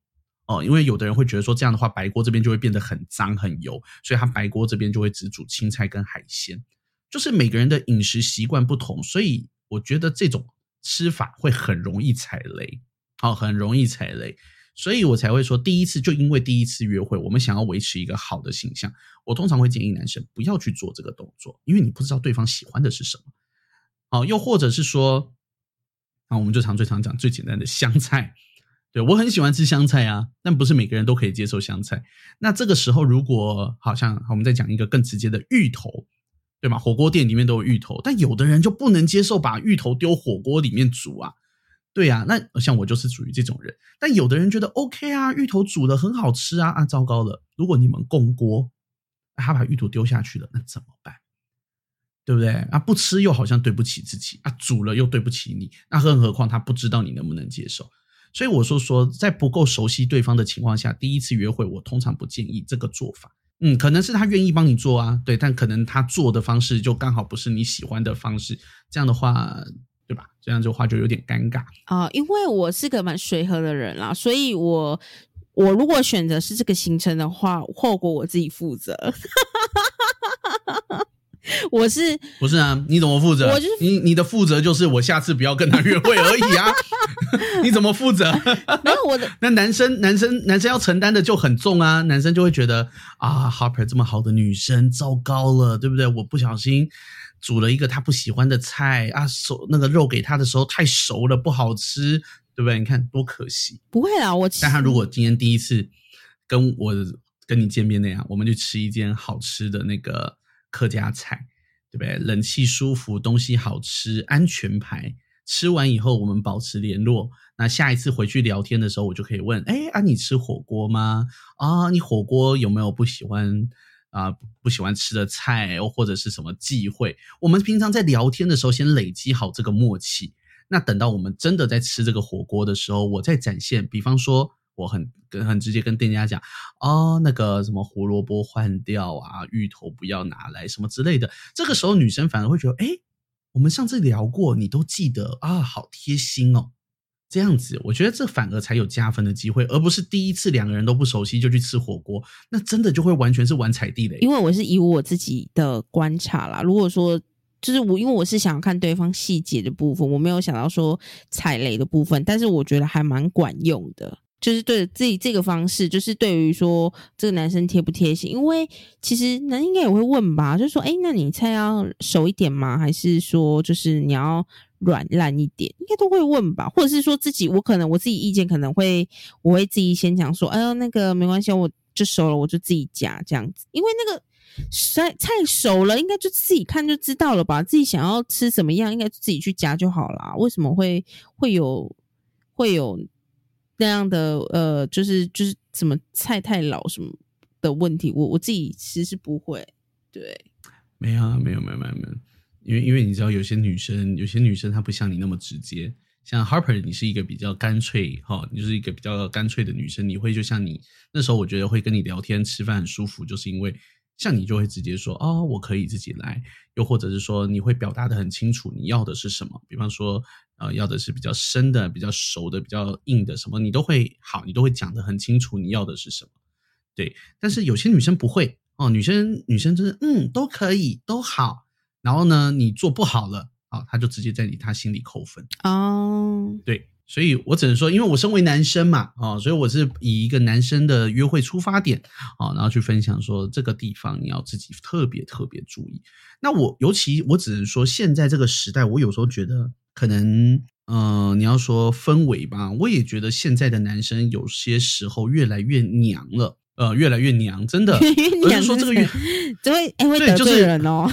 哦，因为有的人会觉得说这样的话，白锅这边就会变得很脏很油，所以他白锅这边就会只煮青菜跟海鲜。就是每个人的饮食习惯不同，所以我觉得这种。吃法会很容易踩雷，好，很容易踩雷，所以我才会说第一次就因为第一次约会，我们想要维持一个好的形象，我通常会建议男生不要去做这个动作，因为你不知道对方喜欢的是什么，好，又或者是说，啊，我们就常最常讲最简单的香菜，对我很喜欢吃香菜啊，但不是每个人都可以接受香菜，那这个时候如果好像我们再讲一个更直接的芋头。对吗？火锅店里面都有芋头，但有的人就不能接受把芋头丢火锅里面煮啊。对呀，那像我就是属于这种人。但有的人觉得 OK 啊，芋头煮的很好吃啊。啊，糟糕了，如果你们共锅，他把芋头丢下去了，那怎么办？对不对？啊，不吃又好像对不起自己啊，煮了又对不起你。那更何况他不知道你能不能接受。所以我说说，在不够熟悉对方的情况下，第一次约会，我通常不建议这个做法。嗯，可能是他愿意帮你做啊，对，但可能他做的方式就刚好不是你喜欢的方式，这样的话，对吧？这样的话就有点尴尬啊。因为我是个蛮随和的人啦，所以我我如果选择是这个行程的话，后果我自己负责。我是不是啊？你怎么负责？我就是你你的负责就是我下次不要跟他约会而已啊。你怎么负责？没有我的。那男生男生男生要承担的就很重啊。男生就会觉得啊，Harper 这么好的女生，糟糕了，对不对？我不小心煮了一个他不喜欢的菜啊，熟那个肉给他的时候太熟了，不好吃，对不对？你看多可惜。不会啊，我。但他如果今天第一次跟我跟你见面那样，我们就吃一间好吃的那个。客家菜，对不对？冷气舒服，东西好吃，安全牌。吃完以后，我们保持联络。那下一次回去聊天的时候，我就可以问：哎，啊，你吃火锅吗？啊，你火锅有没有不喜欢啊？不喜欢吃的菜，或者是什么忌讳？我们平常在聊天的时候，先累积好这个默契。那等到我们真的在吃这个火锅的时候，我再展现。比方说。我很跟很直接跟店家讲，哦，那个什么胡萝卜换掉啊，芋头不要拿来什么之类的。这个时候女生反而会觉得，哎，我们上次聊过，你都记得啊，好贴心哦。这样子，我觉得这反而才有加分的机会，而不是第一次两个人都不熟悉就去吃火锅，那真的就会完全是玩踩地雷。因为我是以我自己的观察啦，如果说就是我，因为我是想要看对方细节的部分，我没有想到说踩雷的部分，但是我觉得还蛮管用的。就是对自己这个方式，就是对于说这个男生贴不贴心，因为其实男应该也会问吧，就是说，哎，那你菜要熟一点吗？还是说就是你要软烂一点？应该都会问吧，或者是说自己，我可能我自己意见可能会，我会自己先讲说，哎呦，那个没关系，我就熟了，我就自己夹这样子，因为那个菜菜熟了，应该就自己看就知道了吧，自己想要吃什么样，应该自己去夹就好啦。为什么会会有会有？那样的呃，就是就是什么菜太老什么的问题，我我自己其实是不会，对，没有啊，没有没有没有没有，因为因为你知道有些女生，有些女生她不像你那么直接，像 Harper，你是一个比较干脆哈，你是一个比较干脆的女生，你会就像你那时候，我觉得会跟你聊天吃饭很舒服，就是因为。像你就会直接说哦，我可以自己来，又或者是说你会表达的很清楚，你要的是什么？比方说，呃，要的是比较深的、比较熟的、比较硬的什么，你都会好，你都会讲的很清楚，你要的是什么？对，但是有些女生不会哦，女生女生就是嗯都可以都好，然后呢你做不好了啊，她就直接在你她心里扣分哦。对，所以我只能说，因为我身为男生嘛，哦，所以我是以一个男生的约会出发点啊，然后去分享说这个地方你要自己特别特别注意。那我尤其我只能说，现在这个时代，我有时候觉得可能。嗯，你要说氛围吧，我也觉得现在的男生有些时候越来越娘了，呃，越来越娘，真的。不是说这个越，这会哎会得罪人哦。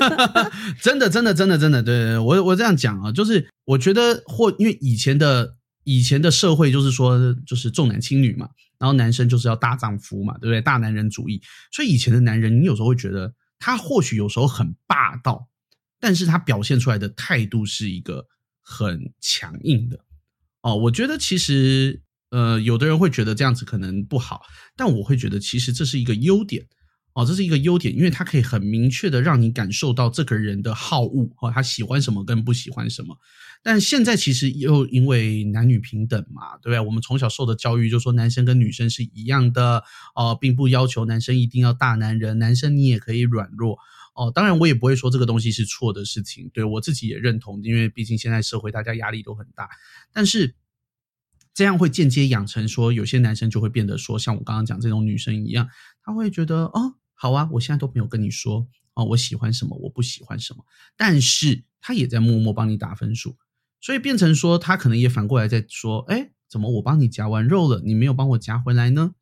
真的，真的，真的，真的，对我我这样讲啊，就是我觉得或因为以前的以前的社会就是说就是重男轻女嘛，然后男生就是要大丈夫嘛，对不对？大男人主义，所以以前的男人，你有时候会觉得他或许有时候很霸道，但是他表现出来的态度是一个。很强硬的哦，我觉得其实呃，有的人会觉得这样子可能不好，但我会觉得其实这是一个优点哦，这是一个优点，因为它可以很明确的让你感受到这个人的好恶哦，他喜欢什么跟不喜欢什么。但现在其实又因为男女平等嘛，对不对？我们从小受的教育就说男生跟女生是一样的哦，并不要求男生一定要大男人，男生你也可以软弱。哦，当然我也不会说这个东西是错的事情，对我自己也认同，因为毕竟现在社会大家压力都很大，但是这样会间接养成说有些男生就会变得说像我刚刚讲这种女生一样，他会觉得哦，好啊，我现在都没有跟你说哦，我喜欢什么，我不喜欢什么，但是他也在默默帮你打分数，所以变成说他可能也反过来在说，哎，怎么我帮你夹完肉了，你没有帮我夹回来呢？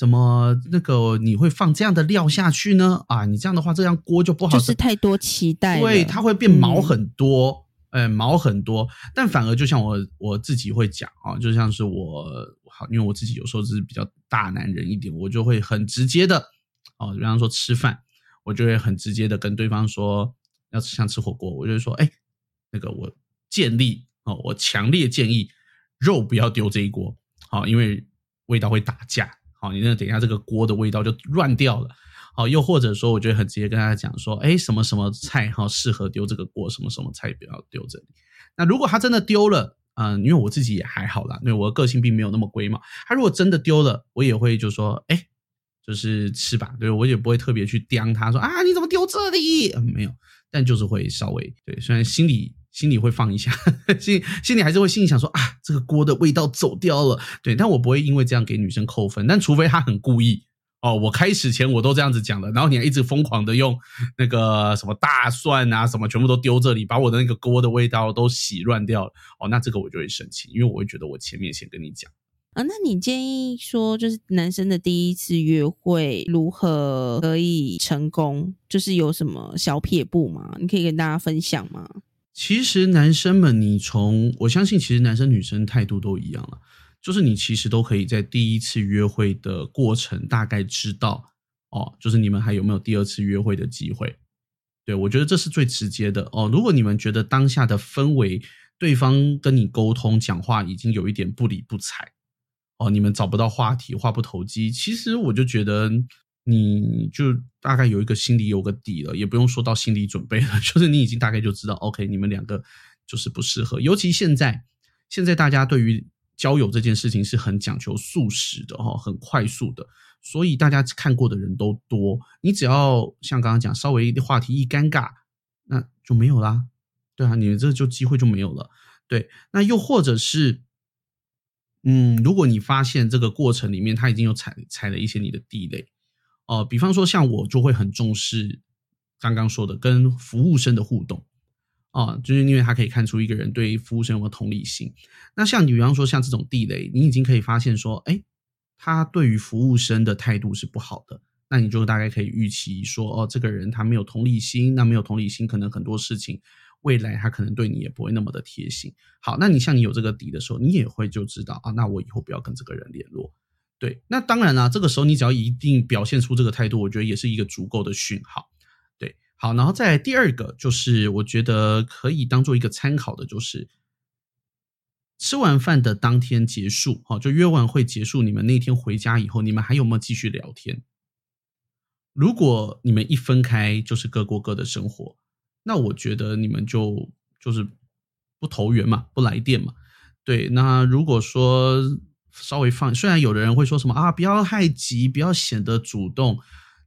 哎。怎么那个你会放这样的料下去呢？啊，你这样的话，这样锅就不好，就是太多期待，对，它会变毛很多，哎，毛很多。但反而就像我我自己会讲啊，就像是我好，因为我自己有时候是比较大男人一点，我就会很直接的哦，比方说吃饭，我就会很直接的跟对方说，要吃像吃火锅，我就说，哎，那个我建议哦，我强烈建议肉不要丢这一锅，好，因为味道会打架。好，你那等一下这个锅的味道就乱掉了。好，又或者说，我觉得很直接跟大家讲说，哎，什么什么菜哈适合丢这个锅，什么什么菜不要丢这里。那如果他真的丢了，嗯，因为我自己也还好啦，因为我的个性并没有那么龟毛。他如果真的丢了，我也会就说，哎，就是吃吧，对我也不会特别去刁他说啊，你怎么丢这里？没有，但就是会稍微对，虽然心里。心里会放一下，心心里还是会心里想说啊，这个锅的味道走掉了，对，但我不会因为这样给女生扣分，但除非她很故意。哦，我开始前我都这样子讲的，然后你还一直疯狂的用那个什么大蒜啊什么全部都丢这里，把我的那个锅的味道都洗乱掉了，哦，那这个我就会生气，因为我会觉得我前面先跟你讲。啊，那你建议说就是男生的第一次约会如何可以成功，就是有什么小撇步吗？你可以跟大家分享吗？其实男生们，你从我相信，其实男生女生态度都一样了，就是你其实都可以在第一次约会的过程大概知道哦，就是你们还有没有第二次约会的机会。对我觉得这是最直接的哦。如果你们觉得当下的氛围，对方跟你沟通讲话已经有一点不理不睬哦，你们找不到话题，话不投机，其实我就觉得。你就大概有一个心里有个底了，也不用说到心理准备了，就是你已经大概就知道，OK，你们两个就是不适合。尤其现在，现在大家对于交友这件事情是很讲求速食的哈，很快速的，所以大家看过的人都多。你只要像刚刚讲，稍微话题一尴尬，那就没有啦。对啊，你这就机会就没有了。对，那又或者是，嗯，如果你发现这个过程里面他已经有踩踩了一些你的地雷。哦，比方说像我就会很重视刚刚说的跟服务生的互动，哦，就是因为他可以看出一个人对服务生有没有同理心。那像你比方说像这种地雷，你已经可以发现说，哎，他对于服务生的态度是不好的，那你就大概可以预期说，哦，这个人他没有同理心，那没有同理心，可能很多事情未来他可能对你也不会那么的贴心。好，那你像你有这个底的时候，你也会就知道啊，那我以后不要跟这个人联络。对，那当然啦，这个时候你只要一定表现出这个态度，我觉得也是一个足够的讯号。对，好，然后再第二个就是，我觉得可以当做一个参考的，就是吃完饭的当天结束，好，就约完会结束，你们那天回家以后，你们还有没有继续聊天？如果你们一分开就是各过各的生活，那我觉得你们就就是不投缘嘛，不来电嘛。对，那如果说。稍微放。虽然有的人会说什么啊，不要太急，不要显得主动，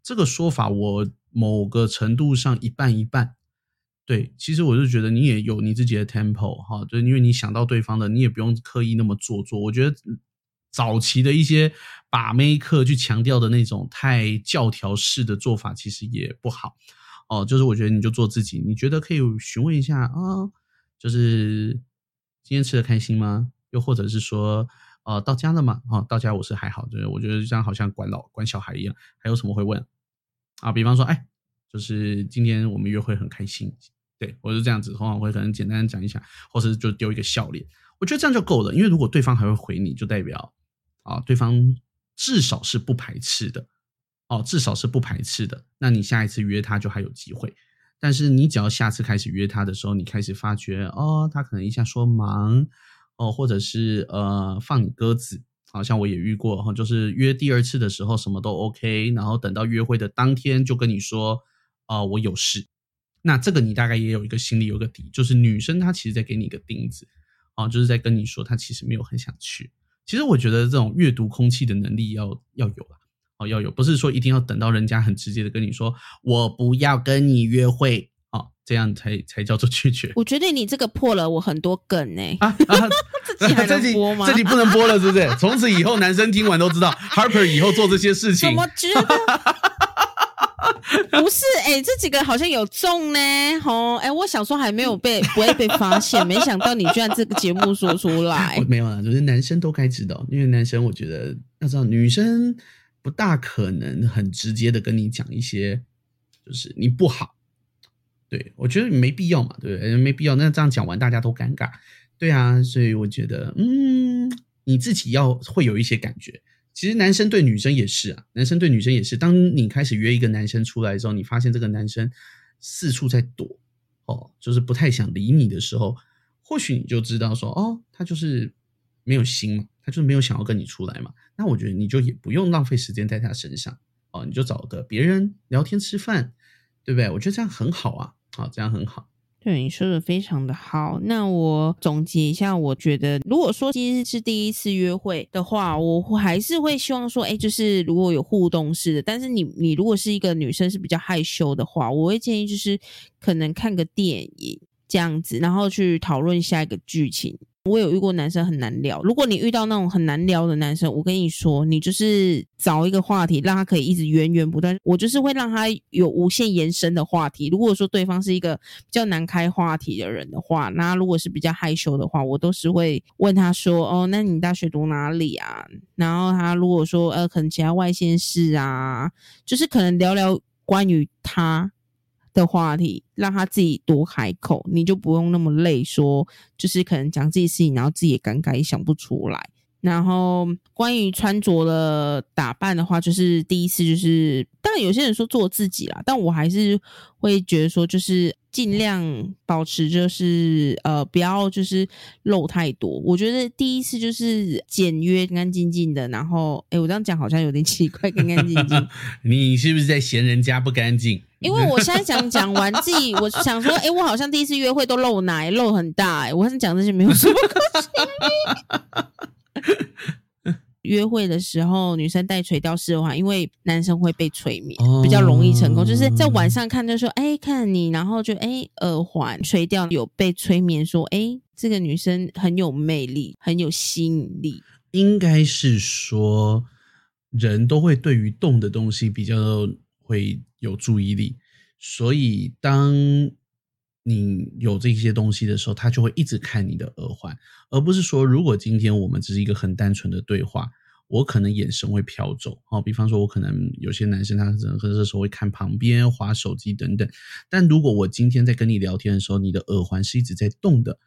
这个说法我某个程度上一半一半。对，其实我就觉得你也有你自己的 tempo 哈，就因为你想到对方的，你也不用刻意那么做作。我觉得早期的一些把妹课去强调的那种太教条式的做法，其实也不好哦。就是我觉得你就做自己，你觉得可以询问一下啊，就是今天吃的开心吗？又或者是说，呃，到家了吗？哦，到家我是还好，就是我觉得这样好像管老管小孩一样。还有什么会问啊？比方说，哎，就是今天我们约会很开心。对，我是这样子，通常会可能简单讲一下，或是就丢一个笑脸，我觉得这样就够了。因为如果对方还会回你，就代表啊，对方至少是不排斥的，哦，至少是不排斥的。那你下一次约他就还有机会。但是你只要下次开始约他的时候，你开始发觉哦，他可能一下说忙哦，或者是呃放你鸽子，好像我也遇过哈，就是约第二次的时候什么都 OK，然后等到约会的当天就跟你说啊我有事。那这个你大概也有一个心里有个底，就是女生她其实在给你一个钉子，啊，就是在跟你说她其实没有很想去。其实我觉得这种阅读空气的能力要要有了，哦，要有，不是说一定要等到人家很直接的跟你说我不要跟你约会，这样才才叫做拒绝。我觉得你这个破了我很多梗呢。啊啊，这集还能播吗？这集不能播了，是不是？从此以后男生听完都知道 Harper 以后做这些事情。怎么觉得？不是，哎，这几个好像有中呢，吼，哎，我想说还没有被不会被发现，没想到你居然这个节目说出来，没有啊，就是男生都该知道，因为男生我觉得要知道，女生不大可能很直接的跟你讲一些，就是你不好，对我觉得没必要嘛，对不对？没必要，那这样讲完大家都尴尬，对啊，所以我觉得，嗯，你自己要会有一些感觉。其实男生对女生也是啊，男生对女生也是。当你开始约一个男生出来之后，你发现这个男生四处在躲，哦，就是不太想理你的时候，或许你就知道说，哦，他就是没有心嘛，他就是没有想要跟你出来嘛。那我觉得你就也不用浪费时间在他身上，哦，你就找个别人聊天吃饭，对不对？我觉得这样很好啊，好，这样很好。对你说的非常的好，那我总结一下，我觉得如果说其实是第一次约会的话，我还是会希望说，哎，就是如果有互动式的，但是你你如果是一个女生是比较害羞的话，我会建议就是可能看个电影这样子，然后去讨论下一个剧情。我有遇过男生很难聊，如果你遇到那种很难聊的男生，我跟你说，你就是找一个话题，让他可以一直源源不断。我就是会让他有无限延伸的话题。如果说对方是一个比较难开话题的人的话，那如果是比较害羞的话，我都是会问他说：“哦，那你大学读哪里啊？”然后他如果说呃，可能其他外县市啊，就是可能聊聊关于他。的话题，让他自己多开口，你就不用那么累。说就是可能讲自己事情，然后自己也尴尬，也想不出来。然后关于穿着的打扮的话，就是第一次就是，当然有些人说做自己啦，但我还是会觉得说，就是尽量保持，就是呃，不要就是露太多。我觉得第一次就是简约、干干净净的。然后，哎，我这样讲好像有点奇怪，干干净净。你是不是在嫌人家不干净？因为我现在想讲完自己，我想说，哎，我好像第一次约会都露奶，露很大。哎，我是讲这些没有什么可惜。约会的时候，女生戴垂钓式的话，因为男生会被催眠，比较容易成功。就是在晚上看，就说哎，看你，然后就哎，耳环垂钓有被催眠，说哎，这个女生很有魅力，很有吸引力。应该是说，人都会对于动的东西比较会有注意力，所以当。你有这些东西的时候，他就会一直看你的耳环，而不是说，如果今天我们只是一个很单纯的对话，我可能眼神会飘走。哦，比方说，我可能有些男生他可能这时候会看旁边、划手机等等。但如果我今天在跟你聊天的时候，你的耳环是一直在动的，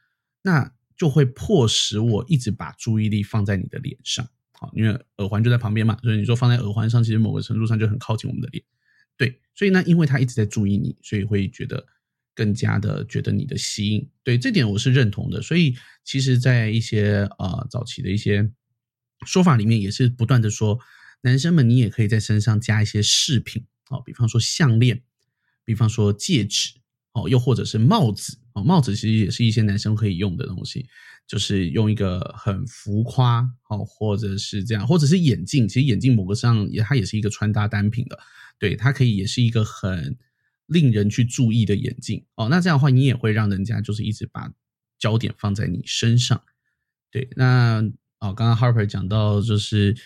那就会迫使我一直把注意力放在你的脸上。好，因为耳环就在旁边嘛，所以你说放在耳环上，其实某个程度上就很靠近我们的脸。对，所以呢，因为他一直在注意你，所以会觉得。更加的觉得你的吸引，对这点我是认同的。所以其实，在一些呃早期的一些说法里面，也是不断的说，男生们你也可以在身上加一些饰品哦，比方说项链，比方说戒指哦，又或者是帽子哦，帽子其实也是一些男生可以用的东西。就是用一个很浮夸哦，或者是这样，或者是眼镜，其实眼镜某个上也它也是一个穿搭单品的，对，它可以也是一个很令人去注意的眼镜哦。那这样的话，你也会让人家就是一直把焦点放在你身上，对。那哦，刚刚 Harper 讲到就是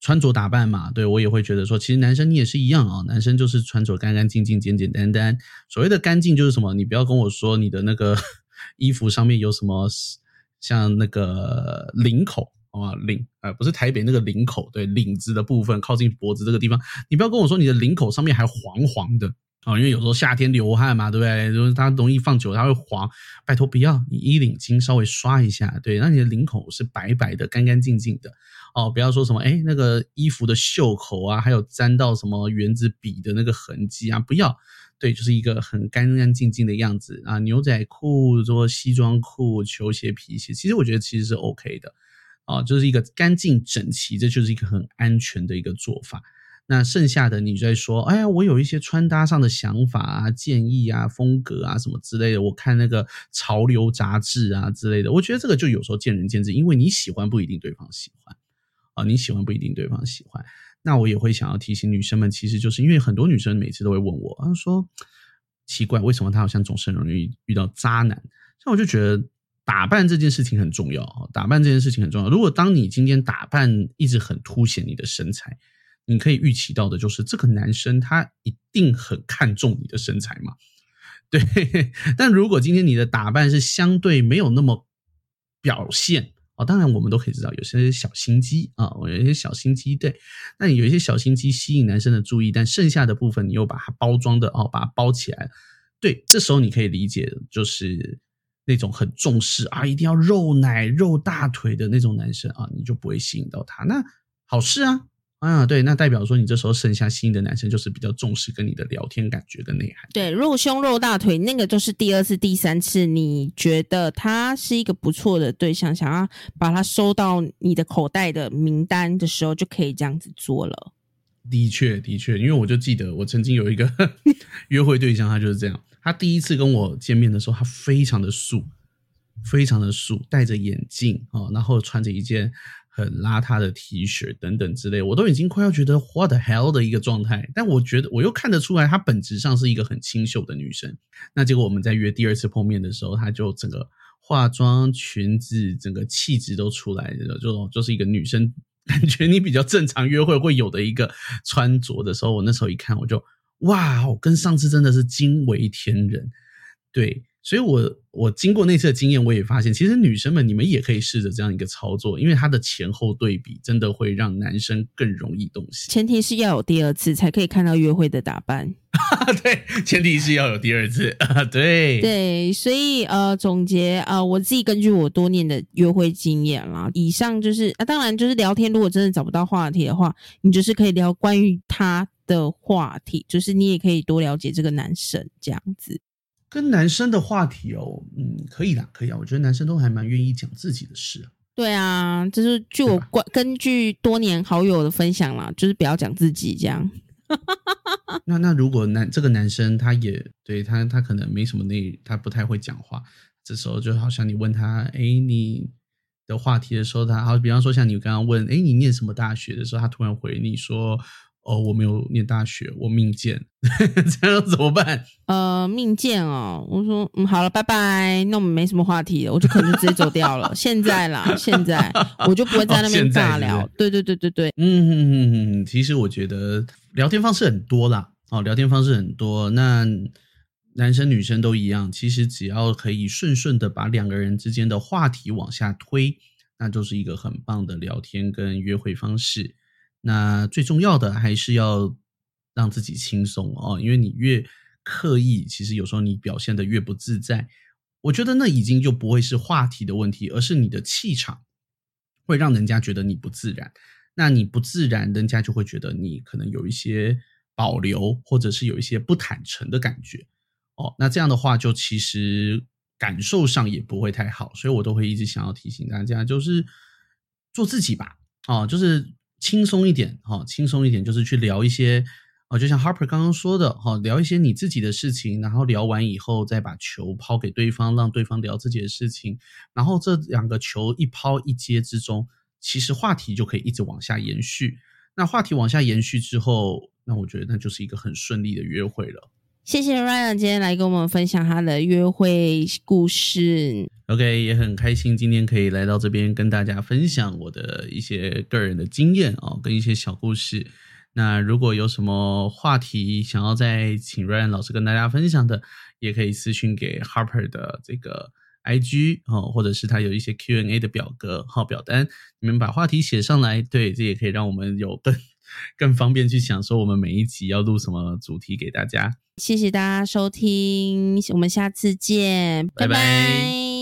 穿着打扮嘛，对我也会觉得说，其实男生你也是一样啊，男生就是穿着干干净净、简简单单。所谓的干净就是什么？你不要跟我说你的那个 衣服上面有什么。像那个领口啊，领呃不是台北那个领口，对领子的部分靠近脖子这个地方，你不要跟我说你的领口上面还黄黄的啊，因为有时候夏天流汗嘛，对不对？就是它容易放久它会黄，拜托不要，你衣领巾稍微刷一下，对，让你的领口是白白的、干干净净的哦，不要说什么哎那个衣服的袖口啊，还有沾到什么圆子笔的那个痕迹啊，不要。对，就是一个很干干净净的样子啊，牛仔裤、做西装裤、球鞋、皮鞋，其实我觉得其实是 OK 的啊，就是一个干净整齐，这就是一个很安全的一个做法。那剩下的你在说，哎呀，我有一些穿搭上的想法啊、建议啊、风格啊什么之类的，我看那个潮流杂志啊之类的，我觉得这个就有时候见仁见智，因为你喜欢不一定对方喜欢啊，你喜欢不一定对方喜欢。那我也会想要提醒女生们，其实就是因为很多女生每次都会问我，她说奇怪，为什么她好像总是容易遇到渣男？像我就觉得打扮这件事情很重要啊打扮这件事情很重要。如果当你今天打扮一直很凸显你的身材，你可以预期到的就是这个男生他一定很看重你的身材嘛？对。但如果今天你的打扮是相对没有那么表现。哦，当然我们都可以知道有些小心机啊，我有一些小心机，对，那你有一些小心机吸引男生的注意，但剩下的部分你又把它包装的哦，把它包起来，对，这时候你可以理解就是那种很重视啊，一定要肉奶肉大腿的那种男生啊，你就不会吸引到他，那好事啊。啊，对，那代表说你这时候剩下新的男生就是比较重视跟你的聊天感觉跟内涵。对，露胸露大腿那个就是第二次、第三次，你觉得他是一个不错的对象，想要把他收到你的口袋的名单的时候，就可以这样子做了。的确，的确，因为我就记得我曾经有一个 约会对象，他就是这样。他第一次跟我见面的时候，他非常的素，非常的素，戴着眼镜啊，然后穿着一件。很邋遢的 T 恤等等之类，我都已经快要觉得 What the hell 的一个状态。但我觉得我又看得出来，她本质上是一个很清秀的女生。那结果我们在约第二次碰面的时候，她就整个化妆、裙子、整个气质都出来了，就就是一个女生感觉你比较正常约会会有的一个穿着的时候，我那时候一看，我就哇，跟上次真的是惊为天人，对。所以，我我经过那次的经验，我也发现，其实女生们你们也可以试着这样一个操作，因为它的前后对比真的会让男生更容易动心。前提是要有第二次才可以看到约会的打扮。对，前提是要有第二次。对对，所以呃，总结呃，我自己根据我多年的约会经验啦，以上就是啊，当然就是聊天，如果真的找不到话题的话，你就是可以聊关于他的话题，就是你也可以多了解这个男生这样子。跟男生的话题哦，嗯，可以的，可以啊。我觉得男生都还蛮愿意讲自己的事。对啊，就是据我关根据多年好友的分享啦，就是不要讲自己这样。那那如果男这个男生他也对他他可能没什么内，他不太会讲话，这时候就好像你问他，哎，你的话题的时候，他好，比方说像你刚刚问，哎，你念什么大学的时候，他突然回你说。哦，我没有念大学，我命贱，这样怎么办？呃，命贱哦，我说，嗯，好了，拜拜，那我们没什么话题了，我就可能直接走掉了。现在啦，现在我就不会在那边尬聊。对对对对对，嗯嗯嗯嗯，其实我觉得聊天方式很多啦，哦，聊天方式很多，那男生女生都一样，其实只要可以顺顺的把两个人之间的话题往下推，那就是一个很棒的聊天跟约会方式。那最重要的还是要让自己轻松哦，因为你越刻意，其实有时候你表现的越不自在。我觉得那已经就不会是话题的问题，而是你的气场会让人家觉得你不自然。那你不自然，人家就会觉得你可能有一些保留，或者是有一些不坦诚的感觉。哦，那这样的话，就其实感受上也不会太好。所以我都会一直想要提醒大家，就是做自己吧。哦，就是。轻松一点，哈，轻松一点，就是去聊一些哦，就像 Harper 刚刚说的，哈，聊一些你自己的事情，然后聊完以后再把球抛给对方，让对方聊自己的事情，然后这两个球一抛一接之中，其实话题就可以一直往下延续。那话题往下延续之后，那我觉得那就是一个很顺利的约会了。谢谢 Ryan 今天来跟我们分享他的约会故事。OK，也很开心今天可以来到这边跟大家分享我的一些个人的经验哦，跟一些小故事。那如果有什么话题想要再请 Ryan 老师跟大家分享的，也可以私信给 Harper 的这个 IG 哦，或者是他有一些 Q&A 的表格号表单，你们把话题写上来，对，这也可以让我们有更更方便去想说我们每一集要录什么主题给大家。谢谢大家收听，我们下次见，拜拜拜